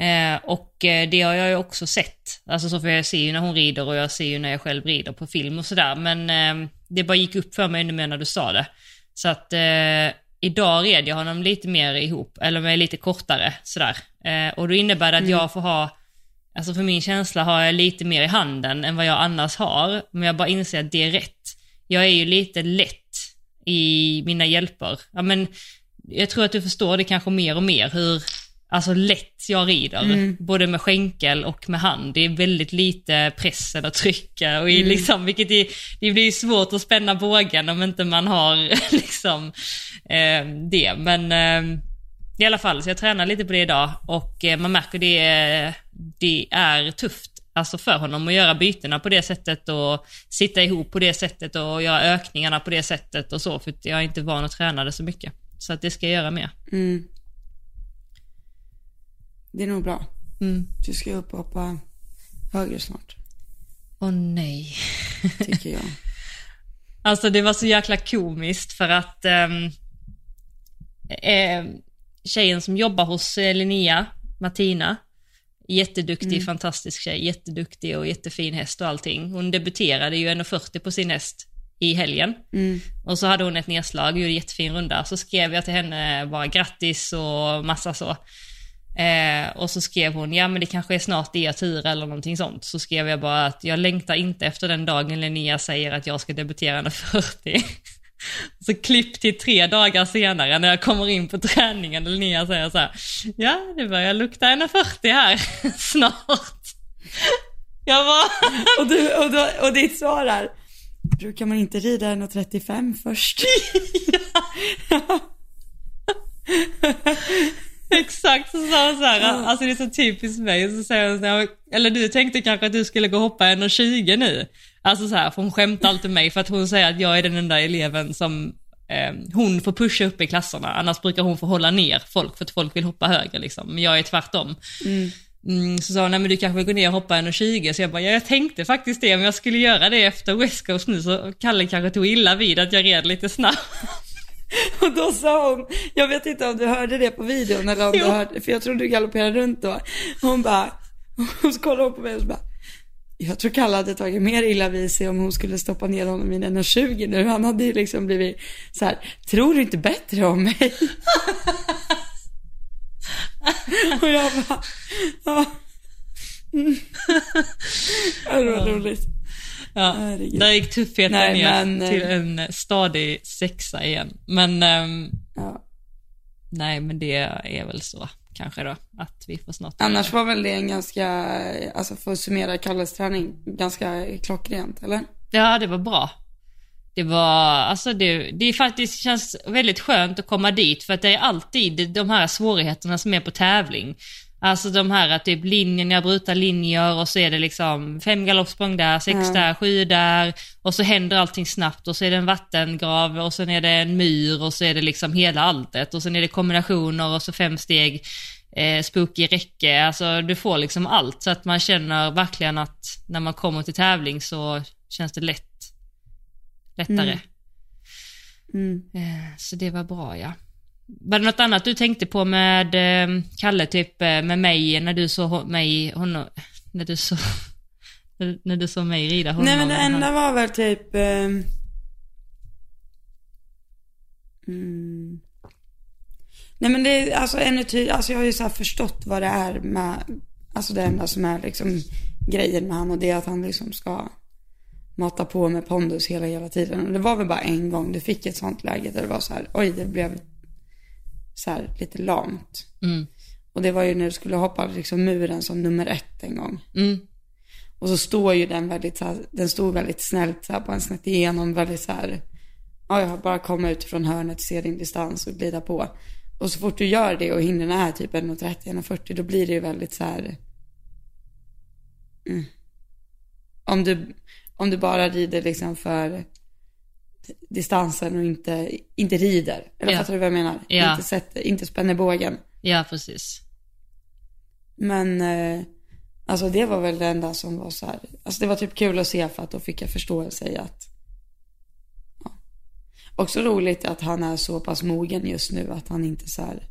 [SPEAKER 2] Eh, och eh, det har jag ju också sett. Alltså så för jag ser ju när hon rider och jag ser ju när jag själv rider på film och sådär. Men eh, det bara gick upp för mig mer när du sa det. Så att eh, idag red jag honom lite mer ihop, eller med lite kortare sådär. Eh, och då innebär det att mm. jag får ha, alltså för min känsla har jag lite mer i handen än vad jag annars har. Men jag bara inser att det är rätt. Jag är ju lite lätt i mina hjälper. Ja men, jag tror att du förstår det kanske mer och mer hur alltså lätt jag rider. Mm. Både med skänkel och med hand. Det är väldigt lite press eller trycka. Och mm. liksom, vilket är, det blir svårt att spänna bågen om inte man har liksom eh, det. Men eh, i alla fall, så jag tränar lite på det idag och eh, man märker det, det är tufft alltså för honom att göra bytena på det sättet och sitta ihop på det sättet och göra ökningarna på det sättet och så. För jag är inte van att träna det så mycket. Så att det ska jag göra mer.
[SPEAKER 1] Mm. Det är nog bra.
[SPEAKER 2] Mm.
[SPEAKER 1] Du ska upp och hoppa högre snart.
[SPEAKER 2] Åh oh, nej.
[SPEAKER 1] Tycker jag.
[SPEAKER 2] alltså det var så jäkla komiskt för att um, eh, tjejen som jobbar hos eh, Linnea, Martina, jätteduktig, mm. fantastisk tjej, jätteduktig och jättefin häst och allting. Hon debuterade ju 1,40 på sin häst i helgen.
[SPEAKER 1] Mm.
[SPEAKER 2] Och så hade hon ett nedslag, gjorde jättefin runda. Så skrev jag till henne bara grattis och massa så. Eh, och så skrev hon, ja men det kanske är snart er tur eller någonting sånt. Så skrev jag bara att jag längtar inte efter den dagen Linnea säger att jag ska debutera när 40. Så klipp till tre dagar senare när jag kommer in på träningen och Linnea säger så här, ja det börjar lukta 1,40 här snart. Jag bara...
[SPEAKER 1] Och, du, och, då, och ditt svar är, brukar man inte rida 1,35 först?
[SPEAKER 2] ja. Exakt, så sa hon så här, alltså det är så typiskt mig. Så säger hon så här, eller du tänkte kanske att du skulle gå och hoppa 1,20 nu. Alltså så här, för hon skämtar alltid mig för att hon säger att jag är den enda eleven som eh, hon får pusha upp i klasserna. Annars brukar hon få hålla ner folk för att folk vill hoppa högre liksom. Men jag är tvärtom. Mm. Mm, så sa hon, nej men du kanske vill gå ner och hoppa 1,20. Så jag bara, ja, jag tänkte faktiskt det, men jag skulle göra det efter West Coast nu så Kalle kanske tog illa vid att jag red lite snabbt.
[SPEAKER 1] Och då sa hon, jag vet inte om du hörde det på videon eller om jo. du hörde, för jag tror du galopperade runt då. Hon bara, hon kollade på mig och så bara, jag tror Kalle hade tagit mer illa vid sig om hon skulle stoppa ner honom i en 1,20 nu. Han hade ju liksom blivit så här, tror du inte bättre om mig? och jag bara, ja. Mm. Det var roligt.
[SPEAKER 2] Ja, där gick tuffheten Nej, ner men, till eh, en stadig sexa igen. Men um, ja. nej, men det är väl så kanske då, att vi får snart...
[SPEAKER 1] Annars var väl det en ganska, alltså för att summera Kalles träning, ganska klockrent, eller?
[SPEAKER 2] Ja, det var bra. Det var, alltså det, det faktiskt känns väldigt skönt att komma dit för att det är alltid de här svårigheterna som är på tävling. Alltså de här typ linjerna, bryta linjer och så är det liksom fem galoppsprång där, sex mm. där, sju där och så händer allting snabbt och så är det en vattengrav och sen är det en myr och så är det liksom hela alltet och sen är det kombinationer och så fem steg eh, spooky räcke, alltså du får liksom allt så att man känner verkligen att när man kommer till tävling så känns det lätt, lättare. Mm. Mm. Eh, så det var bra ja. Var det något annat du tänkte på med eh, Kalle, typ eh, med mig, när du såg mig, honom, när du såg, när du såg mig rida honom?
[SPEAKER 1] Nej men det enda var väl typ, eh, mm, Nej men det är alltså ännu tydligare, alltså jag har ju så förstått vad det är med, alltså det enda som är liksom grejen med han och det är att han liksom ska mata på med pondus hela, hela tiden. Och det var väl bara en gång du fick ett sånt läge där det var så här, oj det blev så här lite lamt. Mm. Och det var ju när du skulle hoppa liksom muren som nummer ett en gång. Mm. Och så står ju den väldigt så här, den stod väldigt snällt så här på en snett igenom, väldigt så här, ja jag har bara kommit utifrån hörnet, se din distans och glida på. Och så fort du gör det och hindren är typ 1,30-1,40 då blir det ju väldigt så här. Mm. Om, du, om du bara rider liksom för distansen och inte, inte rider. Eller ja. fattar du vad jag menar? Ja. Inte, sätter, inte spänner bågen.
[SPEAKER 2] Ja, precis.
[SPEAKER 1] Men eh, alltså det var väl det enda som var så här. Alltså det var typ kul att se för att då fick jag förståelse i att Också roligt att han är så pass mogen just nu att han inte så här.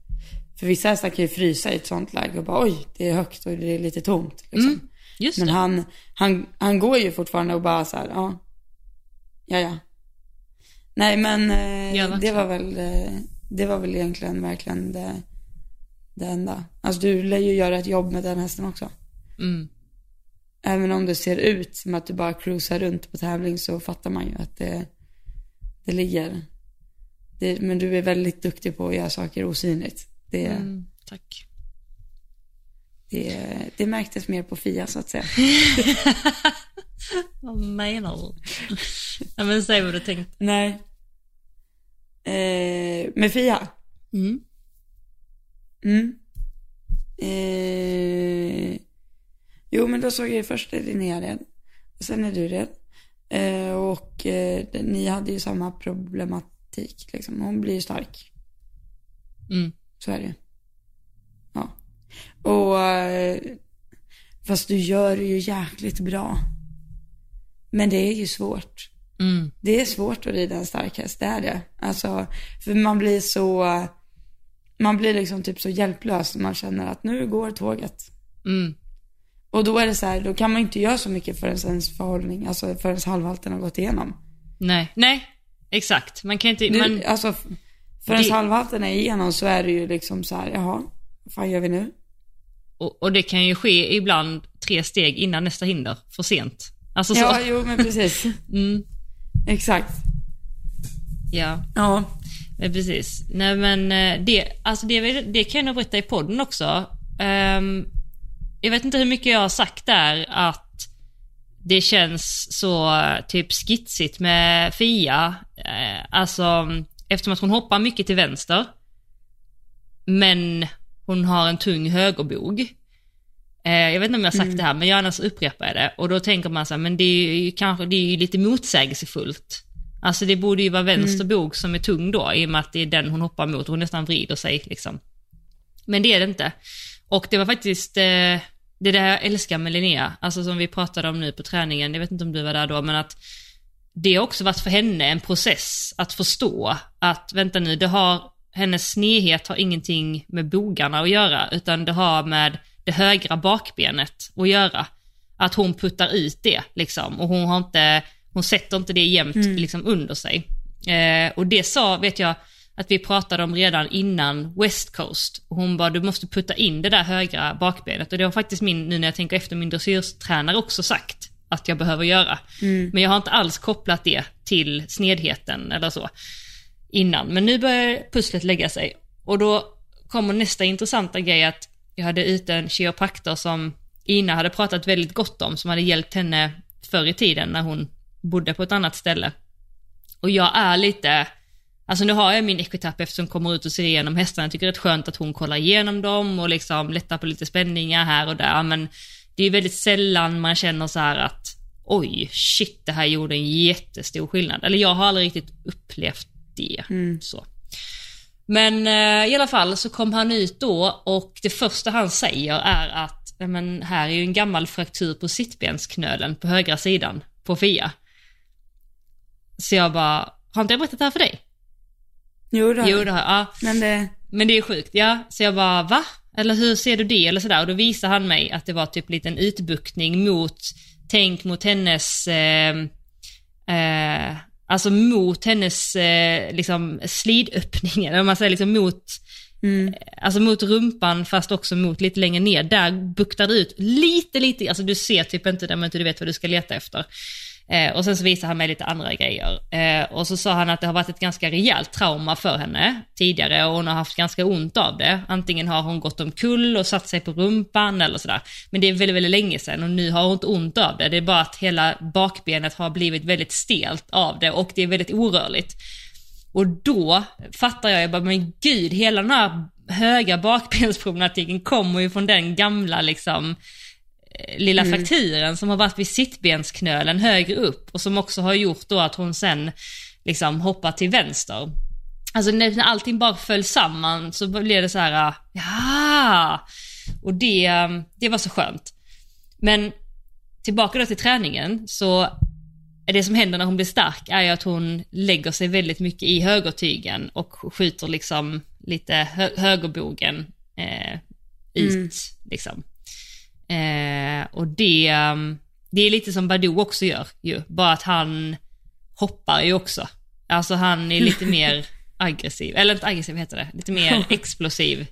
[SPEAKER 1] För vissa hästar kan ju frysa i ett sånt läge och bara oj, det är högt och det är lite tomt. Liksom. Mm, just Men han, han, han går ju fortfarande och bara så här, ja, ja, ja. Nej men eh, det var väl, eh, det var väl egentligen verkligen det, det enda. Alltså du lär ju göra ett jobb med den hästen också. Mm. Även om det ser ut som att du bara cruisar runt på tävling så fattar man ju att det det ligger. Det, men du är väldigt duktig på att göra saker osynligt. Det, mm,
[SPEAKER 2] tack.
[SPEAKER 1] Det, det märktes mer på Fia så att säga.
[SPEAKER 2] vad menar du? ja, men säg vad du tänkte.
[SPEAKER 1] Nej. Eh, med Fia? Mm. Mm. Eh, jo, men då såg jag först är Linnea rädd. Sen är du rädd. Eh, och eh, ni hade ju samma problematik liksom. Hon blir stark. Mm. Så är det Ja. Och eh, fast du gör det ju jäkligt bra. Men det är ju svårt. Mm. Det är svårt att rida en stark häst, det är det. Alltså, för man blir så, man blir liksom typ så hjälplös när man känner att nu går tåget. Mm. Och då är det så här, då kan man inte göra så mycket förrän ens förhållning, alltså förrän halvhalten har gått igenom.
[SPEAKER 2] Nej, nej, exakt. Man kan inte,
[SPEAKER 1] nu,
[SPEAKER 2] man...
[SPEAKER 1] Alltså, förrän det... halvhalten är igenom så är det ju liksom så här, jaha, vad fan gör vi nu?
[SPEAKER 2] Och, och det kan ju ske ibland tre steg innan nästa hinder, för sent. Alltså så.
[SPEAKER 1] Ja, jo men precis.
[SPEAKER 2] Mm,
[SPEAKER 1] Exakt.
[SPEAKER 2] ja.
[SPEAKER 1] Ja.
[SPEAKER 2] Eh, Precis. Nej men eh, det, alltså det, det kan jag nog berätta i podden också. Ehm, jag vet inte hur mycket jag har sagt där att det känns så typ skitsigt med Fia. Eh, alltså eftersom att hon hoppar mycket till vänster. Men hon har en tung högerbog. Eh, jag vet inte om jag har sagt det här men gärna så upprepar jag det. Och då tänker man så här, men det är ju kanske, det är ju lite motsägelsefullt. Alltså det borde ju vara vänster bog som är tung då, i och med att det är den hon hoppar mot, hon nästan vrider sig liksom. Men det är det inte. Och det var faktiskt, eh, det är det jag älskar med Linnea, alltså som vi pratade om nu på träningen, jag vet inte om du var där då, men att det har också varit för henne en process att förstå att, vänta nu, det har, hennes snedhet har ingenting med bogarna att göra, utan det har med det högra bakbenet att göra. Att hon puttar ut det liksom, och hon har inte, hon sätter inte det jämnt liksom under sig. Eh, och det sa, vet jag, att vi pratade om redan innan West Coast. Och hon bara, du måste putta in det där högra bakbenet. Och det har faktiskt min, nu när jag tänker efter, min dressyrtränare också sagt att jag behöver göra. Men jag har inte alls kopplat det till snedheten eller så innan. Men nu börjar pusslet lägga sig. Och då kommer nästa intressanta grej att jag hade ute en kiropraktor som Ina hade pratat väldigt gott om, som hade hjälpt henne förr i tiden när hon bodde på ett annat ställe. Och jag är lite, alltså nu har jag min ekoterapeut som kommer ut och ser igenom hästarna, jag tycker det är skönt att hon kollar igenom dem och liksom lättar på lite spänningar här och där, men det är väldigt sällan man känner så här att oj, shit, det här gjorde en jättestor skillnad. Eller jag har aldrig riktigt upplevt det. Så. Men eh, i alla fall så kom han ut då och det första han säger är att "Nej, men här är ju en gammal fraktur på sittbensknölen på högra sidan på Fia. Så jag bara, har inte jag berättat det här för dig?
[SPEAKER 1] Jo, det har
[SPEAKER 2] Jo det har jag. Ja.
[SPEAKER 1] Men det,
[SPEAKER 2] Men det är sjukt, ja. Så jag bara, va? Eller hur ser du det? Eller sådär. Och då visar han mig att det var typ liten utbuktning mot, tänk mot hennes, eh, eh, alltså mot hennes eh, liksom slidöppning, eller man säger liksom mot,
[SPEAKER 1] mm,
[SPEAKER 2] alltså mot rumpan fast också mot lite längre ner. Där buktar det ut lite, lite, alltså du ser typ inte det men inte du vet vad du ska leta efter. Eh, och sen så visade han mig lite andra grejer. Eh, och så sa han att det har varit ett ganska rejält trauma för henne tidigare och hon har haft ganska ont av det. Antingen har hon gått omkull och satt sig på rumpan eller sådär. Men det är väldigt, väldigt länge sedan och nu har hon inte ont av det. Det är bara att hela bakbenet har blivit väldigt stelt av det och det är väldigt orörligt. Och då fattar jag, jag bara, men gud, hela den här höga bakbensproblematiken kommer ju från den gamla liksom lilla frakturen som har varit vid sittbensknölen högre upp och som också har gjort då att hon sen liksom hoppar till vänster. Alltså när allting bara föll samman så blev det så här, ja, och det, eh, det var så skönt. Men tillbaka då till träningen så det som händer när hon blir stark är ju att hon lägger sig väldigt mycket i högertygen och skjuter liksom lite hö högerbogen eh, ut liksom. Eh, och det, um, det är lite som Badou också gör ju, bara att han hoppar ju också. Alltså han är lite mer aggressiv, eller inte aggressiv heter det, lite mer explosiv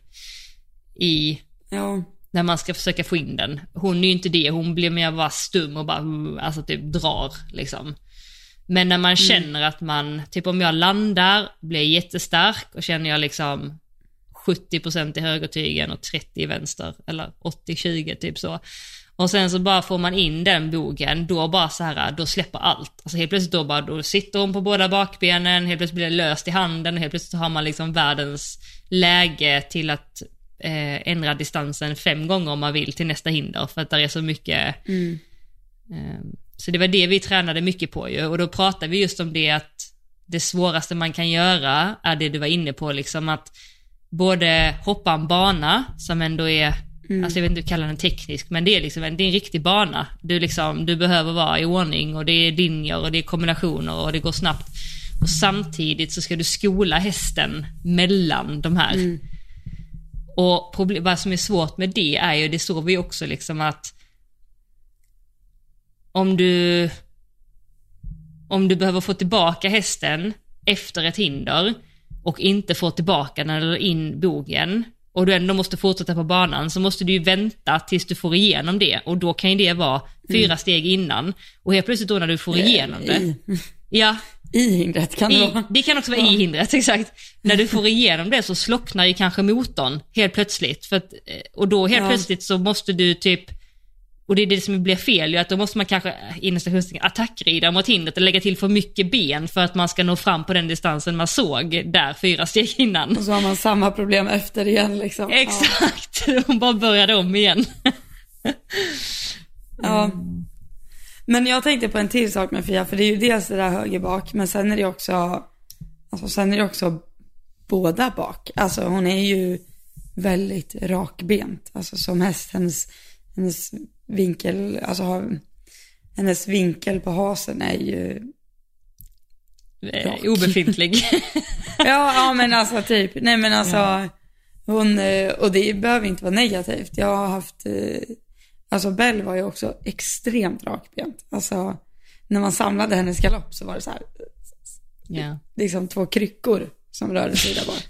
[SPEAKER 2] i
[SPEAKER 1] ja.
[SPEAKER 2] när man ska försöka få in den. Hon är ju inte det, hon blir mer bara stum och bara, mm, alltså typ drar liksom. Men när man känner att man, typ om jag landar, blir jättestark och känner jag liksom 70% i högertygen och 30 i vänster, eller 80-20 typ så. Och sen så bara får man in den bogen, då bara så här, då släpper allt. Alltså helt plötsligt då bara, då sitter hon på båda bakbenen, helt plötsligt blir det löst i handen och helt plötsligt har man liksom världens läge till att eh, ändra distansen fem gånger om man vill till nästa hinder för att det är så mycket
[SPEAKER 1] Mm.
[SPEAKER 2] eh, Så det var det vi tränade mycket på ju och då pratade vi just om det att det svåraste man kan göra är det du var inne på liksom att både hoppa en bana som ändå är, alltså jag vet inte hur kallar den teknisk, men det är liksom en, det är en riktig bana. Du, liksom, du behöver vara i ordning och det är linjer och det är kombinationer och det går snabbt. Och samtidigt så ska du skola hästen mellan de här. Och problem, vad som är svårt med det är ju, det såg vi också liksom att om du om du behöver få tillbaka hästen efter ett hinder och inte får tillbaka den eller in bogen och du ändå måste fortsätta på banan så måste du ju vänta tills du får igenom det och då kan ju det vara fyra
[SPEAKER 1] Mm.
[SPEAKER 2] steg innan. Och helt plötsligt då när du får igenom det,
[SPEAKER 1] I,
[SPEAKER 2] ja,
[SPEAKER 1] I hindret kan det vara.
[SPEAKER 2] det kan också vara i hindret, exakt. När du får igenom det så slocknar ju kanske motorn helt plötsligt. För att, eh, och då helt
[SPEAKER 1] Ja.
[SPEAKER 2] plötsligt så måste du typ, och det är det som blir fel ju, att då måste man kanske inom stationstecken attackrida mot hindret och lägga till för mycket ben för att man ska nå fram på den distansen man såg där fyra steg innan.
[SPEAKER 1] Och så har man samma problem efter igen liksom.
[SPEAKER 2] Exakt, hon bara började om igen.
[SPEAKER 1] Ja. Men jag tänkte på en till sak med Fia, för det är ju dels det där höger bak, men sen är det också, alltså sen är det också båda bak. Alltså hon är ju väldigt rakbent, alltså som häst, hennes, hennes vinkel, alltså har, hennes vinkel på hasen är ju,
[SPEAKER 2] Eh, Obefintlig.
[SPEAKER 1] ja, ja men alltså typ, nej men alltså, hon, eh, och det behöver inte vara negativt. Jag har haft, eh, alltså Bell var ju också extremt rakbent. Alltså, när man samlade hennes galopp så var det så här,
[SPEAKER 2] ja.
[SPEAKER 1] liksom två kryckor som rörde sig där bak.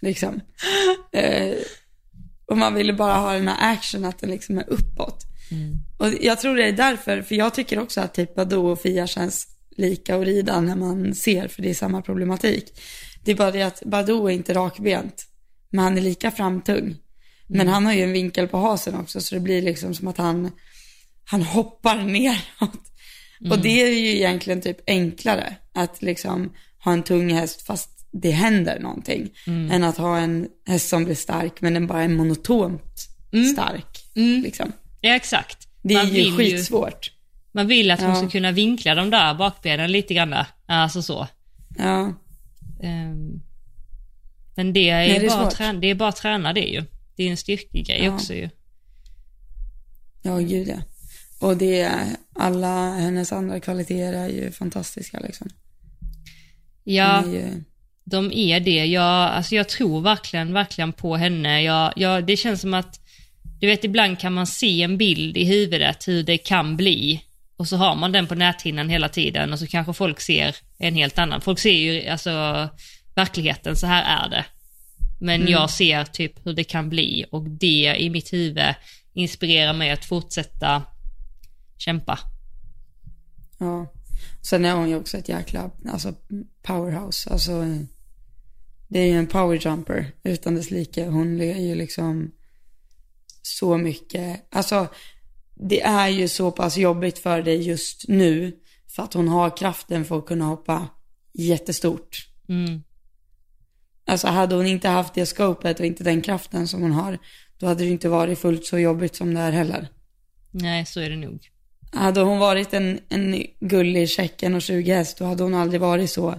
[SPEAKER 1] Liksom. Och man ville bara ha den här action att den liksom är uppåt. Och jag tror det är därför, för jag tycker också att typ Badoo och Fia känns lika att rida när man ser, för det är samma problematik. Det är bara det att Badoo är inte rakbent, men han är lika framtung. Men han har ju en vinkel på hasen också, så det blir liksom som att han, han hoppar neråt. Och det är ju egentligen typ enklare att liksom ha en tung häst fast det händer någonting. Än att ha en häst som blir stark men den bara är monotont stark. Liksom.
[SPEAKER 2] ja, exakt.
[SPEAKER 1] Det är
[SPEAKER 2] Man
[SPEAKER 1] ju
[SPEAKER 2] vill
[SPEAKER 1] skitsvårt.
[SPEAKER 2] Man vill att hon
[SPEAKER 1] Ja.
[SPEAKER 2] ska kunna vinkla de där bakbenen lite grann. Alltså så.
[SPEAKER 1] Ja.
[SPEAKER 2] Ehm, men det är,
[SPEAKER 1] Nej, det är
[SPEAKER 2] bara,
[SPEAKER 1] svårt.
[SPEAKER 2] trä- det är bara att träna det ju. Det är en styrkegrej
[SPEAKER 1] Ja.
[SPEAKER 2] också ju.
[SPEAKER 1] ja, gud ja. Och det är, alla hennes andra kvaliteter är ju fantastiska liksom.
[SPEAKER 2] Ja,
[SPEAKER 1] är ju,
[SPEAKER 2] de är det. Jag, alltså jag tror verkligen, verkligen på henne. Jag, jag, det känns som att, du vet ibland kan man se en bild i huvudet hur det kan bli. Och så har man den på näthinnan hela tiden och så kanske folk ser en helt annan. Folk ser ju alltså verkligheten, så här är det. Men jag ser typ hur det kan bli och det i mitt huvud inspirerar mig att fortsätta kämpa.
[SPEAKER 1] ja. Sen är hon ju också ett jäkla, alltså powerhouse. Alltså, det är ju en powerjumper utan dess like. Hon är ju liksom så mycket, alltså det är ju så pass jobbigt för dig just nu för att hon har kraften för att kunna hoppa jättestort.
[SPEAKER 2] Mm.
[SPEAKER 1] Alltså hade hon inte haft det scopet och inte den kraften som hon har, då hade det inte varit fullt så jobbigt som det är heller.
[SPEAKER 2] Nej, så är det nog.
[SPEAKER 1] Hade hon varit en, en gullig tjeck och 20 häst, då hade hon aldrig varit så,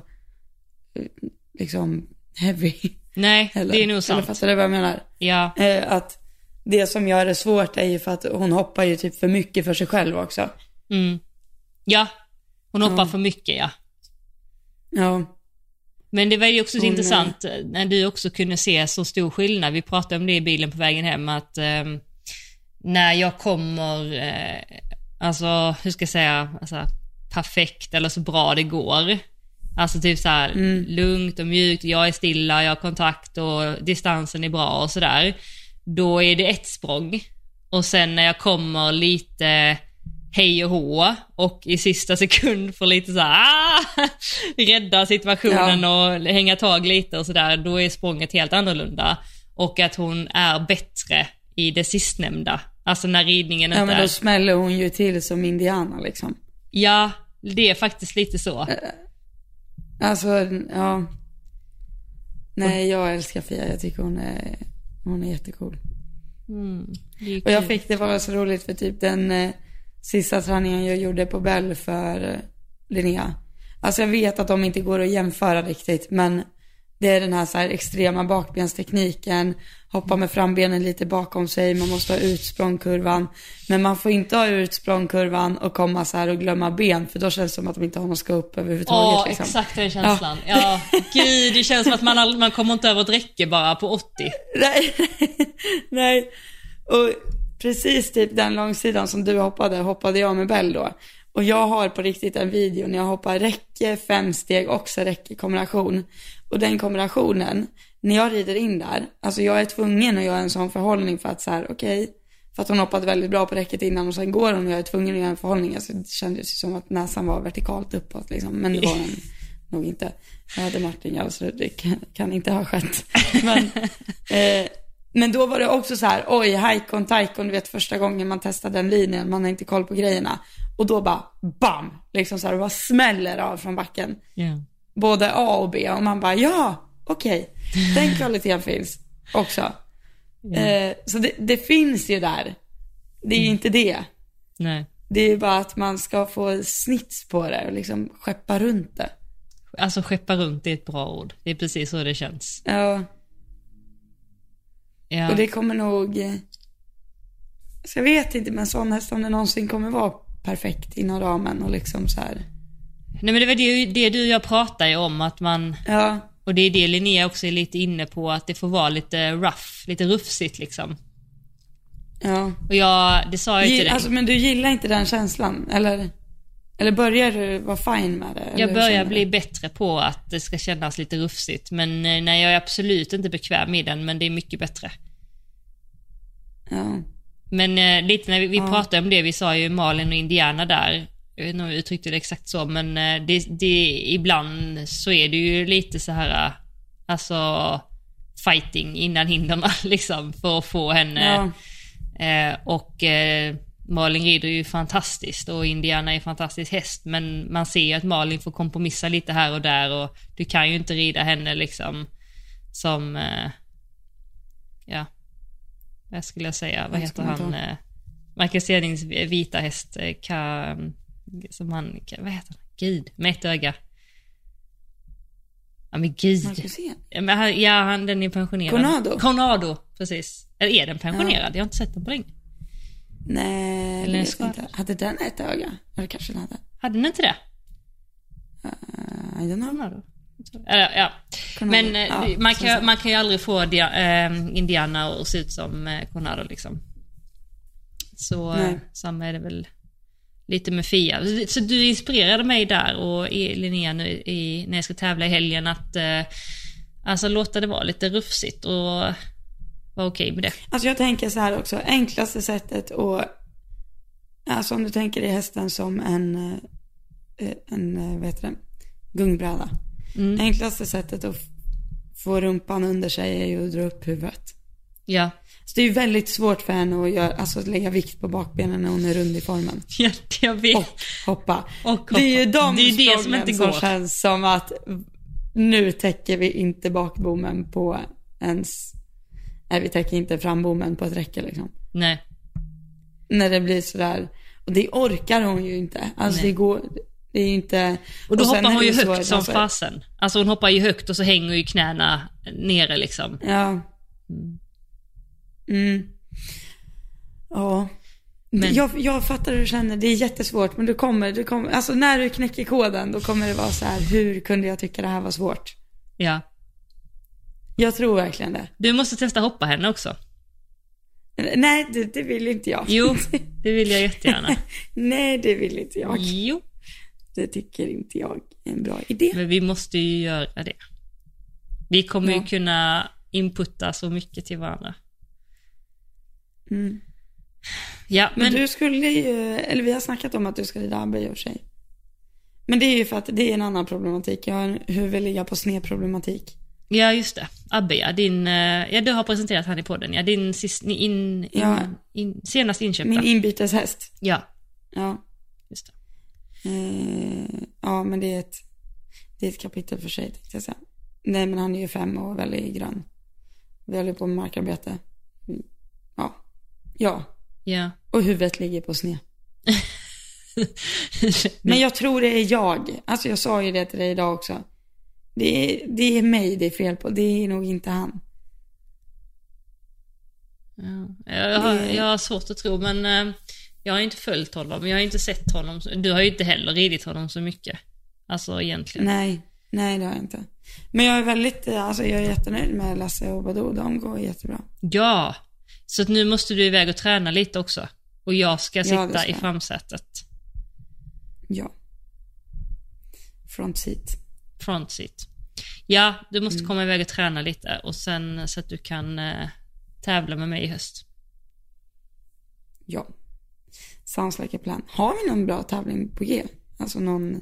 [SPEAKER 1] eh, liksom, heavy.
[SPEAKER 2] Nej,
[SPEAKER 1] Heller.
[SPEAKER 2] det är nog
[SPEAKER 1] Eller
[SPEAKER 2] sant.
[SPEAKER 1] fattar du vad jag menar?
[SPEAKER 2] Ja,
[SPEAKER 1] Eh, att det som gör det svårt är ju för att hon hoppar ju typ för mycket för sig själv också.
[SPEAKER 2] mm. ja. Hon hoppar för mycket ja.
[SPEAKER 1] Ja,
[SPEAKER 2] Men det var ju också så
[SPEAKER 1] Hon,
[SPEAKER 2] intressant eh, när du också kunde se så stor skillnad. Vi pratade om det i bilen på vägen hem att ehm, när jag kommer, eh, alltså hur ska jag säga, alltså, perfekt eller så bra det går. Alltså typ så här lugnt och mjukt, jag är stilla, jag har kontakt och distansen är bra och sådär. Då är det ett språng. Och sen när jag kommer lite hej och hå och i sista sekund får lite så här, ah, rädda situationen och hänga tag lite och sådär, då är språnget helt annorlunda. Och att hon är bättre i det sistnämnda. Alltså när ridningen
[SPEAKER 1] ja
[SPEAKER 2] inte
[SPEAKER 1] men
[SPEAKER 2] är...
[SPEAKER 1] då smäller hon ju till som Indiana liksom.
[SPEAKER 2] Ja, det är faktiskt lite så.
[SPEAKER 1] Alltså, ja. Nej, jag älskar Fia. Jag tycker hon är, hon är jättecool.
[SPEAKER 2] Mm, är
[SPEAKER 1] Och jag fick det var så roligt för typ den eh, sista träningen jag gjorde på Bell för eh, Linnea. Alltså jag vet att de inte går att jämföra riktigt, men det är den här, så här extrema bakbenstekniken, hoppa med frambenen lite bakom sig, man måste ha ut språngkurvan. Men man får inte ha ut språngkurvan och komma så här och glömma ben, för då känns det som att de inte har någon scope överhuvudtaget.
[SPEAKER 2] Ja,
[SPEAKER 1] liksom.
[SPEAKER 2] exakt den känslan. Ja. gud, det känns som att man, all- man kommer inte över ett räcke bara på 80.
[SPEAKER 1] Nej, nej. Och precis typ den långsidan som du hoppade, hoppade jag med Bell då. Och jag har på riktigt en video när jag hoppar räcke, fem steg, också räcke kombination. Och den kombinationen när jag rider in där, alltså jag är tvungen att göra en sån förhållning för att så här, okej, för att hon hoppade väldigt bra på räcket innan och sen går hon och jag är tvungen att göra en förhållning. Alltså det kändes som att näsan var vertikalt uppåt liksom, men det var den nog inte. Jag hade Martin Jalsrud, det kan, kan inte ha skett. Men, eh, men då var det också så här, oj, hajkon, tajkon, du vet första gången man testar den linjen, man har inte koll på grejerna. Och då bara, bam, liksom så här, det bara smäller av från backen.
[SPEAKER 2] Yeah.
[SPEAKER 1] Både A och B och man bara, ja, okej, okay. den kvaliteten finns också. Yeah. Eh, så det, det, finns ju där. Det är ju mm. inte det.
[SPEAKER 2] Nej.
[SPEAKER 1] Det är ju bara att man ska få snits på det och liksom skeppa runt det.
[SPEAKER 2] Alltså skeppa runt är ett bra ord. Det är precis så det känns.
[SPEAKER 1] Ja. ja. Och det kommer nog... Så jag vet inte, men sån häst om det någonsin kommer vara perfekt inom ramen och liksom så här.
[SPEAKER 2] Nej men det var det, det du och jag pratade om att man...
[SPEAKER 1] Ja.
[SPEAKER 2] Och det är det Linnea också är lite inne på, att det får vara lite rough, lite rufsigt liksom.
[SPEAKER 1] Ja.
[SPEAKER 2] Och jag, det sa jag ju till dig.
[SPEAKER 1] Alltså men du gillar inte den känslan, eller? Eller börjar du vara fine med det?
[SPEAKER 2] Jag börjar bli du? bättre på att det ska kännas lite rufsigt. Men eh, nej, jag är absolut inte bekväm i den, men det är mycket bättre.
[SPEAKER 1] Ja.
[SPEAKER 2] Men eh, lite när vi, vi ja. pratade om det, vi sa ju Malin och Indiana där. Jag vet inte om jag uttryckte det exakt så, men eh, det, det, ibland så är det ju lite så här, eh, alltså fighting innan hinderna liksom för att få henne. Ja. Eh, och eh, Malin rider ju fantastiskt och Indiana är en fantastisk häst men man ser ju att Malin får kompromissa lite här och där och du kan ju inte rida henne liksom som, eh, ja, vad skulle jag säga, vad heter han, eh, Michael Stenings vita häst, eh, ka, som han, vad heter han, gud, med ett öga. Ja men gud. Ja, men, ja han, den är pensionerad.
[SPEAKER 1] Conado.
[SPEAKER 2] Conado, precis. Eller är den pensionerad? Ja. Jag har inte sett den på länge.
[SPEAKER 1] Nej, Eller vet inte. Hade den ett öga? Eller kanske den hade.
[SPEAKER 2] Hade den inte det?
[SPEAKER 1] Uh, I don't know.
[SPEAKER 2] Eller, ja. Men uh, ja, man, kan, man kan ju aldrig få dia, uh, Indiana att se ut som Conado liksom. Så uh, samma är det väl lite med Fia. Så du inspirerade mig där och Linnea nu i, när jag ska tävla i helgen att uh, alltså låta det vara lite rufsigt och vara okej okay med det.
[SPEAKER 1] Alltså jag tänker så här också, enklaste sättet att, alltså om du tänker dig hästen som en, eh, en eh, vad heter det, gungbräda. Mm. Enklaste sättet att få rumpan under sig är ju att dra upp huvudet.
[SPEAKER 2] Ja.
[SPEAKER 1] Så det är ju väldigt svårt för henne att göra, alltså lägga vikt på bakbenen när hon är rund i formen.
[SPEAKER 2] Ja, jag vet.
[SPEAKER 1] Och hoppa.
[SPEAKER 2] Och hoppa.
[SPEAKER 1] Det är ju de
[SPEAKER 2] det är det som inte går.
[SPEAKER 1] som känns som att nu täcker vi inte bakbommen på ens Nej, vi täcker inte frambommen på ett räcke liksom.
[SPEAKER 2] Nej.
[SPEAKER 1] När det blir sådär, och det orkar hon ju inte. Alltså Nej. det går, det är inte...
[SPEAKER 2] Och då och hoppar hon ju högt som alltså, fasen. Alltså hon hoppar ju högt och så hänger ju knäna nere liksom.
[SPEAKER 1] Ja. Mm. Mm. Ja. Men... Jag, jag fattar hur du känner, det är jättesvårt men du kommer, du kommer, alltså när du knäcker koden då kommer det vara så här, hur kunde jag tycka det här var svårt?
[SPEAKER 2] Ja.
[SPEAKER 1] Jag tror verkligen det.
[SPEAKER 2] Du måste testa hoppa henne också.
[SPEAKER 1] Nej, det, det vill inte jag.
[SPEAKER 2] Jo, det vill jag jättegärna.
[SPEAKER 1] Nej, det vill inte jag.
[SPEAKER 2] Jo.
[SPEAKER 1] Det tycker inte jag är en bra idé.
[SPEAKER 2] Men vi måste ju göra det. Vi kommer ja. ju kunna inputta så mycket till varandra.
[SPEAKER 1] Mm.
[SPEAKER 2] Ja,
[SPEAKER 1] men... men... du skulle ju, eller vi har snackat om att du ska rida Abbe i och sig. Men det är ju för att det är en annan problematik. Jag har en huvudligga på sned problematik.
[SPEAKER 2] Ja, just det. Abbe, ja. Din, eh, ja, du har presenterat han i podden, ja. Din sist, in, in, ja. in, senast inköpta.
[SPEAKER 1] Min inbyteshäst.
[SPEAKER 2] Ja.
[SPEAKER 1] Ja.
[SPEAKER 2] Just det.
[SPEAKER 1] Eh, ja, men det är ett, det är ett kapitel för sig, tänkte jag säga. Nej, men han är ju fem och väldigt grön. Vi håller på med markarbete. Ja. Ja. Och huvudet ligger på sned. men jag tror det är jag. Alltså jag sa ju det till dig idag också. Det är, det är mig det är fel på, det är nog inte han.
[SPEAKER 2] Ja, jag, har, jag har svårt att tro, men eh, jag har inte följt honom. Jag har inte sett honom. Du har ju inte heller ridit honom så mycket. Alltså egentligen.
[SPEAKER 1] Nej, nej det har jag inte. Men jag är väldigt, eh, alltså jag är jättenöjd med Lasse och Badou. De går jättebra.
[SPEAKER 2] Ja, så nu måste du iväg och träna lite också. Och jag ska sitta ja, ska. i framsätet.
[SPEAKER 1] Ja. Front seat
[SPEAKER 2] front seat. Ja, du måste komma iväg och träna lite och sen så att du kan eh, tävla med mig i höst.
[SPEAKER 1] Ja. Sounds like a plan. Har vi någon bra tävling på G? Alltså någon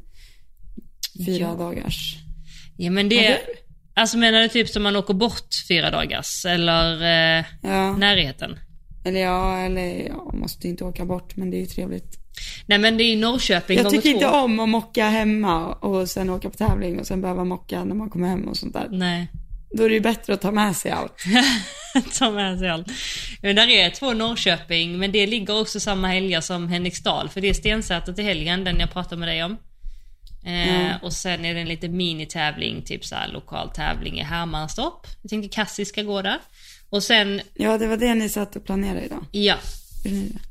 [SPEAKER 1] fyra
[SPEAKER 2] Ja.
[SPEAKER 1] dagars?
[SPEAKER 2] Ja men
[SPEAKER 1] Har
[SPEAKER 2] det,
[SPEAKER 1] du?
[SPEAKER 2] Alltså menar du typ som man åker bort fyra dagars eller eh,
[SPEAKER 1] Ja.
[SPEAKER 2] närheten?
[SPEAKER 1] Eller ja, eller ja, måste inte åka bort men det är ju trevligt.
[SPEAKER 2] Nej men det är ju Norrköping
[SPEAKER 1] Jag tycker inte
[SPEAKER 2] två.
[SPEAKER 1] om att mocka hemma och sen åka på tävling och sen behöva mocka när man kommer hem och sånt där.
[SPEAKER 2] Nej,
[SPEAKER 1] Då är det ju bättre att ta med sig allt.
[SPEAKER 2] ta med sig allt. Men där är två Norrköping, men det ligger också samma helger som Henriksdal, för det är Stensäter till helgen, den jag pratade med dig om. Eh,
[SPEAKER 1] Mm.
[SPEAKER 2] Och sen är det en liten minitävling, typ så här lokal tävling i Hermanstorp. Jag tänker Cassie ska gå där. Och sen,
[SPEAKER 1] Ja, det var det ni satt och planerade idag.
[SPEAKER 2] ja,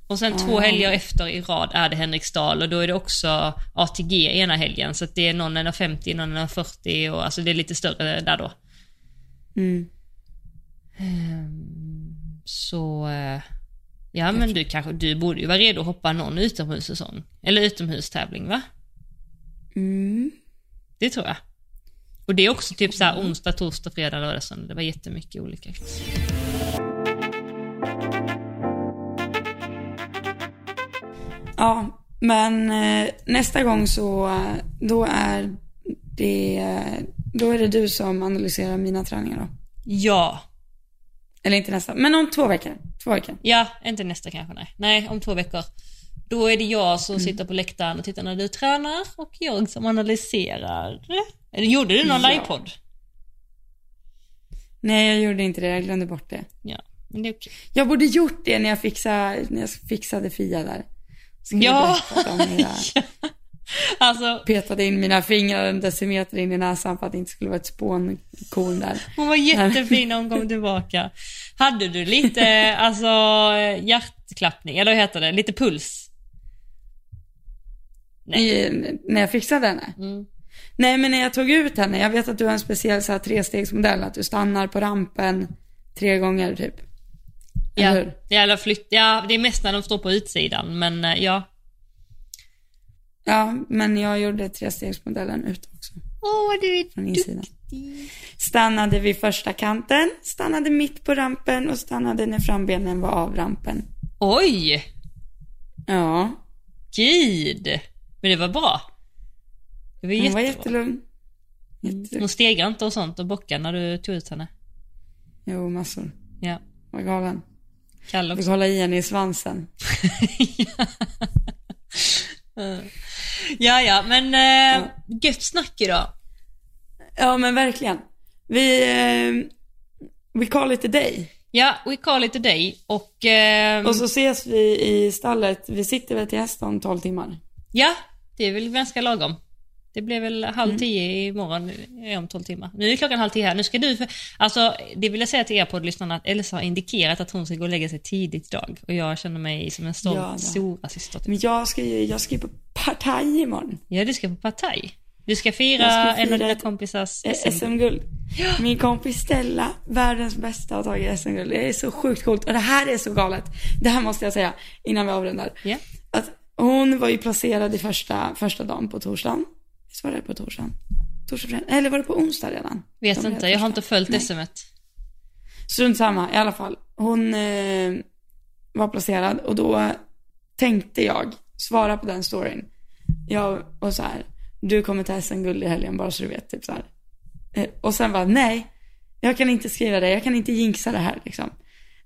[SPEAKER 2] och sen två
[SPEAKER 1] Ah.
[SPEAKER 2] helger efter i rad är det Henriksdal och då är det också ATG ena helgen. Så att det är någon 1,50, någon 1,40 och alltså det är lite större där då.
[SPEAKER 1] Mm.
[SPEAKER 2] Ehm, Så, eh, ja men du kanske, du borde ju vara redo att hoppa någon utomhussäsong. Eller utomhustävling va?
[SPEAKER 1] Mm.
[SPEAKER 2] Det tror jag. Och det är också typ så här onsdag, torsdag, fredag, lördag, söndag. Det var jättemycket olika.
[SPEAKER 1] Ja, men eh, nästa gång så, då är det, då är det du som analyserar mina träningar då.
[SPEAKER 2] Ja.
[SPEAKER 1] Eller inte nästa, men om två veckor. Två veckor.
[SPEAKER 2] Ja, inte nästa kanske nej. Nej, om två veckor. Då är det jag som sitter på läktaren och tittar när du tränar och jag som analyserar. Eller gjorde du någon
[SPEAKER 1] Ja.
[SPEAKER 2] livepodd?
[SPEAKER 1] Nej, jag gjorde inte det. Jag glömde bort det.
[SPEAKER 2] Ja, men det är okej.
[SPEAKER 1] Jag borde gjort det när jag fixade, när jag fixade Fia där. Skulle
[SPEAKER 2] Ja.
[SPEAKER 1] jag
[SPEAKER 2] Alltså,
[SPEAKER 1] petade in mina fingrar en decimeter in i näsan för att det inte skulle vara ett spånkorn där.
[SPEAKER 2] Hon var jättefin när hon kom tillbaka. Hade du lite alltså, hjärtklappning, eller vad heter det? Lite puls?
[SPEAKER 1] I, när jag fixade henne.
[SPEAKER 2] Mm.
[SPEAKER 1] Nej, men när jag tog ut henne, jag vet att du har en speciell så här, trestegsmodell, att du stannar på rampen tre gånger typ.
[SPEAKER 2] Ja, ja, eller flytt, ja, det är mest när de står på utsidan, men eh, ja.
[SPEAKER 1] Ja, men jag gjorde trestegsmodellen ut också,
[SPEAKER 2] Åh, du är
[SPEAKER 1] från insidan. Stannade vid första kanten, stannade mitt på rampen och stannade när frambenen var av rampen.
[SPEAKER 2] Oj!
[SPEAKER 1] Ja,
[SPEAKER 2] Gud! Men det var bra. Det var
[SPEAKER 1] hon var
[SPEAKER 2] jättebra.
[SPEAKER 1] jättelugn. Jättelugn.
[SPEAKER 2] Hon steg inte och sånt och bockade när du tog ut henne.
[SPEAKER 1] Jo, massor.
[SPEAKER 2] Ja.
[SPEAKER 1] Var galen.
[SPEAKER 2] Kalle
[SPEAKER 1] Fick
[SPEAKER 2] också.
[SPEAKER 1] hålla i henne i svansen.
[SPEAKER 2] ja, ja, men eh, gött snack idag.
[SPEAKER 1] Ja, men verkligen. Vi, eh, we call it a day.
[SPEAKER 2] Ja, we call it a day och... Eh,
[SPEAKER 1] Och så ses vi i stallet. Vi sitter väl till häst om 12 timmar.
[SPEAKER 2] Ja, det är väl ganska lagom. Det blir väl halv
[SPEAKER 1] Mm.
[SPEAKER 2] tio imorgon eh, om 12 timmar. Nu är klockan halv tio här. Nu ska du... För, alltså, det vill jag säga till er poddlyssnarna att Elsa har indikerat att hon ska gå och lägga sig tidigt idag. Och jag känner mig som en stolt
[SPEAKER 1] Ja,
[SPEAKER 2] stora syster. Typ.
[SPEAKER 1] Men jag ska ju, jag ska ju på partaj imorgon.
[SPEAKER 2] Ja, du ska på partaj. Du ska fira,
[SPEAKER 1] ska
[SPEAKER 2] en av
[SPEAKER 1] fira
[SPEAKER 2] dina kompisars
[SPEAKER 1] Eh,
[SPEAKER 2] SM.
[SPEAKER 1] SM-guld. Min kompis Stella, världens bästa, har tagit SM-guld. Det är så sjukt coolt. Och det här är så galet. Det här måste jag säga innan vi avrundar.
[SPEAKER 2] Ja.
[SPEAKER 1] Hon var ju placerad i första, första dagen på torsdagen. Visst var det på torsdagen? Torsdag. Eller var det på onsdag redan?
[SPEAKER 2] Vet
[SPEAKER 1] De
[SPEAKER 2] inte, jag har inte följt
[SPEAKER 1] Nej.
[SPEAKER 2] SMet.
[SPEAKER 1] Strunt samma, i alla fall. Hon eh, var placerad och då tänkte jag svara på den storyn. Jag och så här, du kommer ta SM-guld i helgen bara så du vet, typ så här. Eh, och sen bara, nej, jag kan inte skriva det, jag kan inte jinxa det här liksom.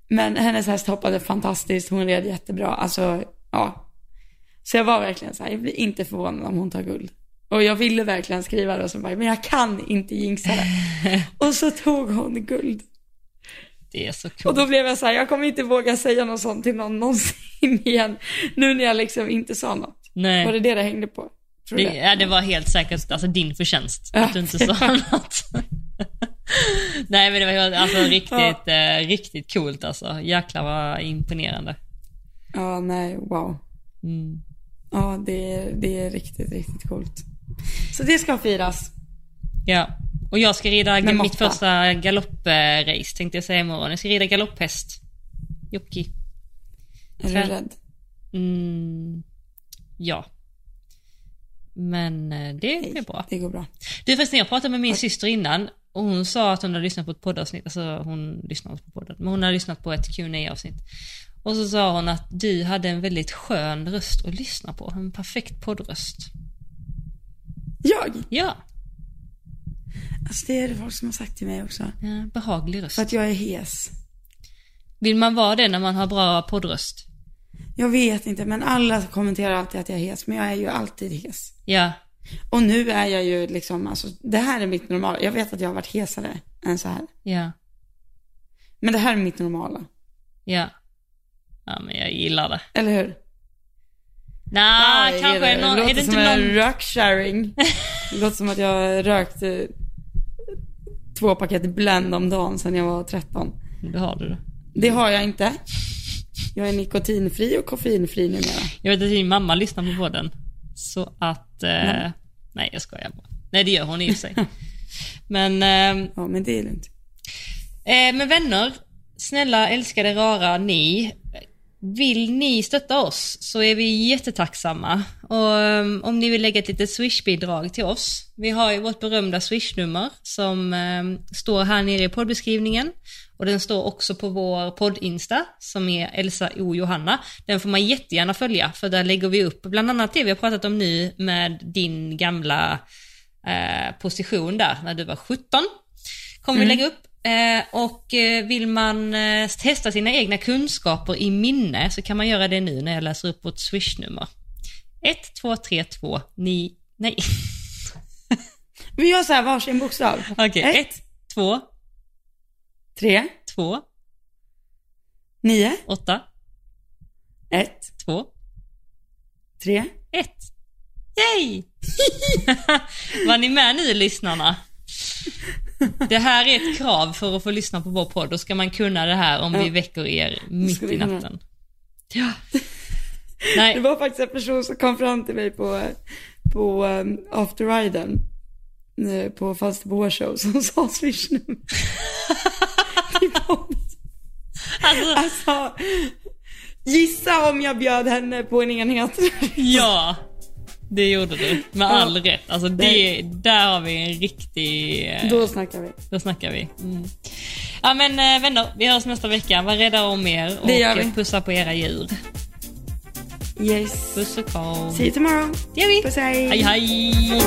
[SPEAKER 1] Men hennes häst hoppade fantastiskt, hon red jättebra, alltså ja. Så jag var verkligen så här, jag blir inte förvånad om hon tar guld. Och jag ville verkligen skriva det och så bara, men jag kan inte jinxa det. och så tog hon guld.
[SPEAKER 2] Det är så
[SPEAKER 1] Och
[SPEAKER 2] coolt.
[SPEAKER 1] då blev jag så här, jag kommer inte våga säga något sånt till någon någonsin igen. Nu när jag liksom inte sa något.
[SPEAKER 2] Nej.
[SPEAKER 1] Var det det det hängde på?
[SPEAKER 2] Det, ja, det var helt säkert alltså, din förtjänst
[SPEAKER 1] Ja.
[SPEAKER 2] att du inte sa något. Nej men det var alltså, riktigt, eh, riktigt coolt alltså. Jäklar vad imponerande.
[SPEAKER 1] Ja, nej, wow.
[SPEAKER 2] Mm.
[SPEAKER 1] Ja, det är, det är riktigt, riktigt coolt. Så det ska firas.
[SPEAKER 2] Ja. Och jag ska rida
[SPEAKER 1] Med
[SPEAKER 2] mitt
[SPEAKER 1] måtta.
[SPEAKER 2] första galopprace tänkte jag säga imorgon. Jag ska rida galopphäst. Jocki.
[SPEAKER 1] Är
[SPEAKER 2] Trä-
[SPEAKER 1] du rädd?
[SPEAKER 2] Mm. Ja. Men eh, det blir bra.
[SPEAKER 1] Det går bra.
[SPEAKER 2] Du förresten, jag pratade med min syster innan och hon sa att hon hade lyssnat på ett poddavsnitt, alltså hon lyssnar inte på podden, men hon hade lyssnat på ett qa avsnitt Och så sa hon att du hade en väldigt skön röst att lyssna på, en perfekt poddröst.
[SPEAKER 1] Jag?
[SPEAKER 2] Ja.
[SPEAKER 1] Alltså det är det folk som har sagt till mig också.
[SPEAKER 2] ja behaglig röst.
[SPEAKER 1] För att jag är hes.
[SPEAKER 2] Vill man vara det när man har bra poddröst?
[SPEAKER 1] Jag vet inte, men alla kommenterar alltid att jag är hes, men jag är ju alltid hes.
[SPEAKER 2] Ja.
[SPEAKER 1] Och nu är jag ju liksom, alltså, det här är mitt normala. Jag vet att jag har varit hesare än så här.
[SPEAKER 2] Ja.
[SPEAKER 1] Men det här är mitt normala.
[SPEAKER 2] Ja. Ja, men jag gillar det.
[SPEAKER 1] Eller hur?
[SPEAKER 2] Nej,
[SPEAKER 1] jag
[SPEAKER 2] kanske är någon,
[SPEAKER 1] det
[SPEAKER 2] är
[SPEAKER 1] låter
[SPEAKER 2] det
[SPEAKER 1] som
[SPEAKER 2] inte
[SPEAKER 1] en
[SPEAKER 2] någon...
[SPEAKER 1] röksharing. det låter som att jag rökt eh, två paket Blend om dagen sedan jag var 13.
[SPEAKER 2] Det har du det.
[SPEAKER 1] Det har jag inte. Jag är nikotinfri och koffeinfri numera.
[SPEAKER 2] Jag vet att din mamma lyssnar på podden. Så att... Eh,
[SPEAKER 1] Nej.
[SPEAKER 2] nej, jag skojar bara. Nej, det gör hon i sig. Men, eh,
[SPEAKER 1] Ja, men det är lugnt.
[SPEAKER 2] eh, men vänner, snälla, älskade, rara ni. Vill ni stötta oss så är vi jättetacksamma. Och um, om ni vill lägga ett litet Swish-bidrag till oss. Vi har ju vårt berömda Swish-nummer som um, står här nere i poddbeskrivningen. Och den står också på vår podd-insta som är Elsa O Johanna. Den får man jättegärna följa för där lägger vi upp bland annat det vi har pratat om nu med din gamla eh, position där när du var 17. Kommer vi lägga upp. Eh, och eh, vill man eh, testa sina egna kunskaper i minne så kan man göra det nu när jag läser upp vårt swishnummer. 1232 9... Nej.
[SPEAKER 1] Vi gör så här varsin bokstav.
[SPEAKER 2] Okej,
[SPEAKER 1] Ett.
[SPEAKER 2] 1, 2,
[SPEAKER 1] Tre,
[SPEAKER 2] 2,
[SPEAKER 1] nio,
[SPEAKER 2] 8,
[SPEAKER 1] ett,
[SPEAKER 2] 2,
[SPEAKER 1] tre.
[SPEAKER 2] 1. Yay! Var ni med nu lyssnarna? Det här är ett krav för att få lyssna på vår podd. Då ska man kunna det här om vi
[SPEAKER 1] Ja.
[SPEAKER 2] väcker er mitt
[SPEAKER 1] vi
[SPEAKER 2] i
[SPEAKER 1] kunna.
[SPEAKER 2] natten. Ja.
[SPEAKER 1] Det
[SPEAKER 2] Nej,
[SPEAKER 1] var faktiskt en person som kom fram till mig på, på um, afterriden eh, på Falsterbo show som sa swishnummer.
[SPEAKER 2] Alltså,
[SPEAKER 1] alltså, gissa om jag bjöd henne på en enhet.
[SPEAKER 2] ja. Det gjorde du. Med all rätt. Alltså det, där har vi en riktig... eh,
[SPEAKER 1] Då snackar vi.
[SPEAKER 2] Då snackar vi. Mm. Ja men eh, vänner, vi hörs nästa vecka. Var rädda om er och pussa på era djur.
[SPEAKER 1] Yes.
[SPEAKER 2] Puss och kram.
[SPEAKER 1] See you tomorrow.
[SPEAKER 2] Det gör vi.
[SPEAKER 1] Puss hej.
[SPEAKER 2] Hej hej!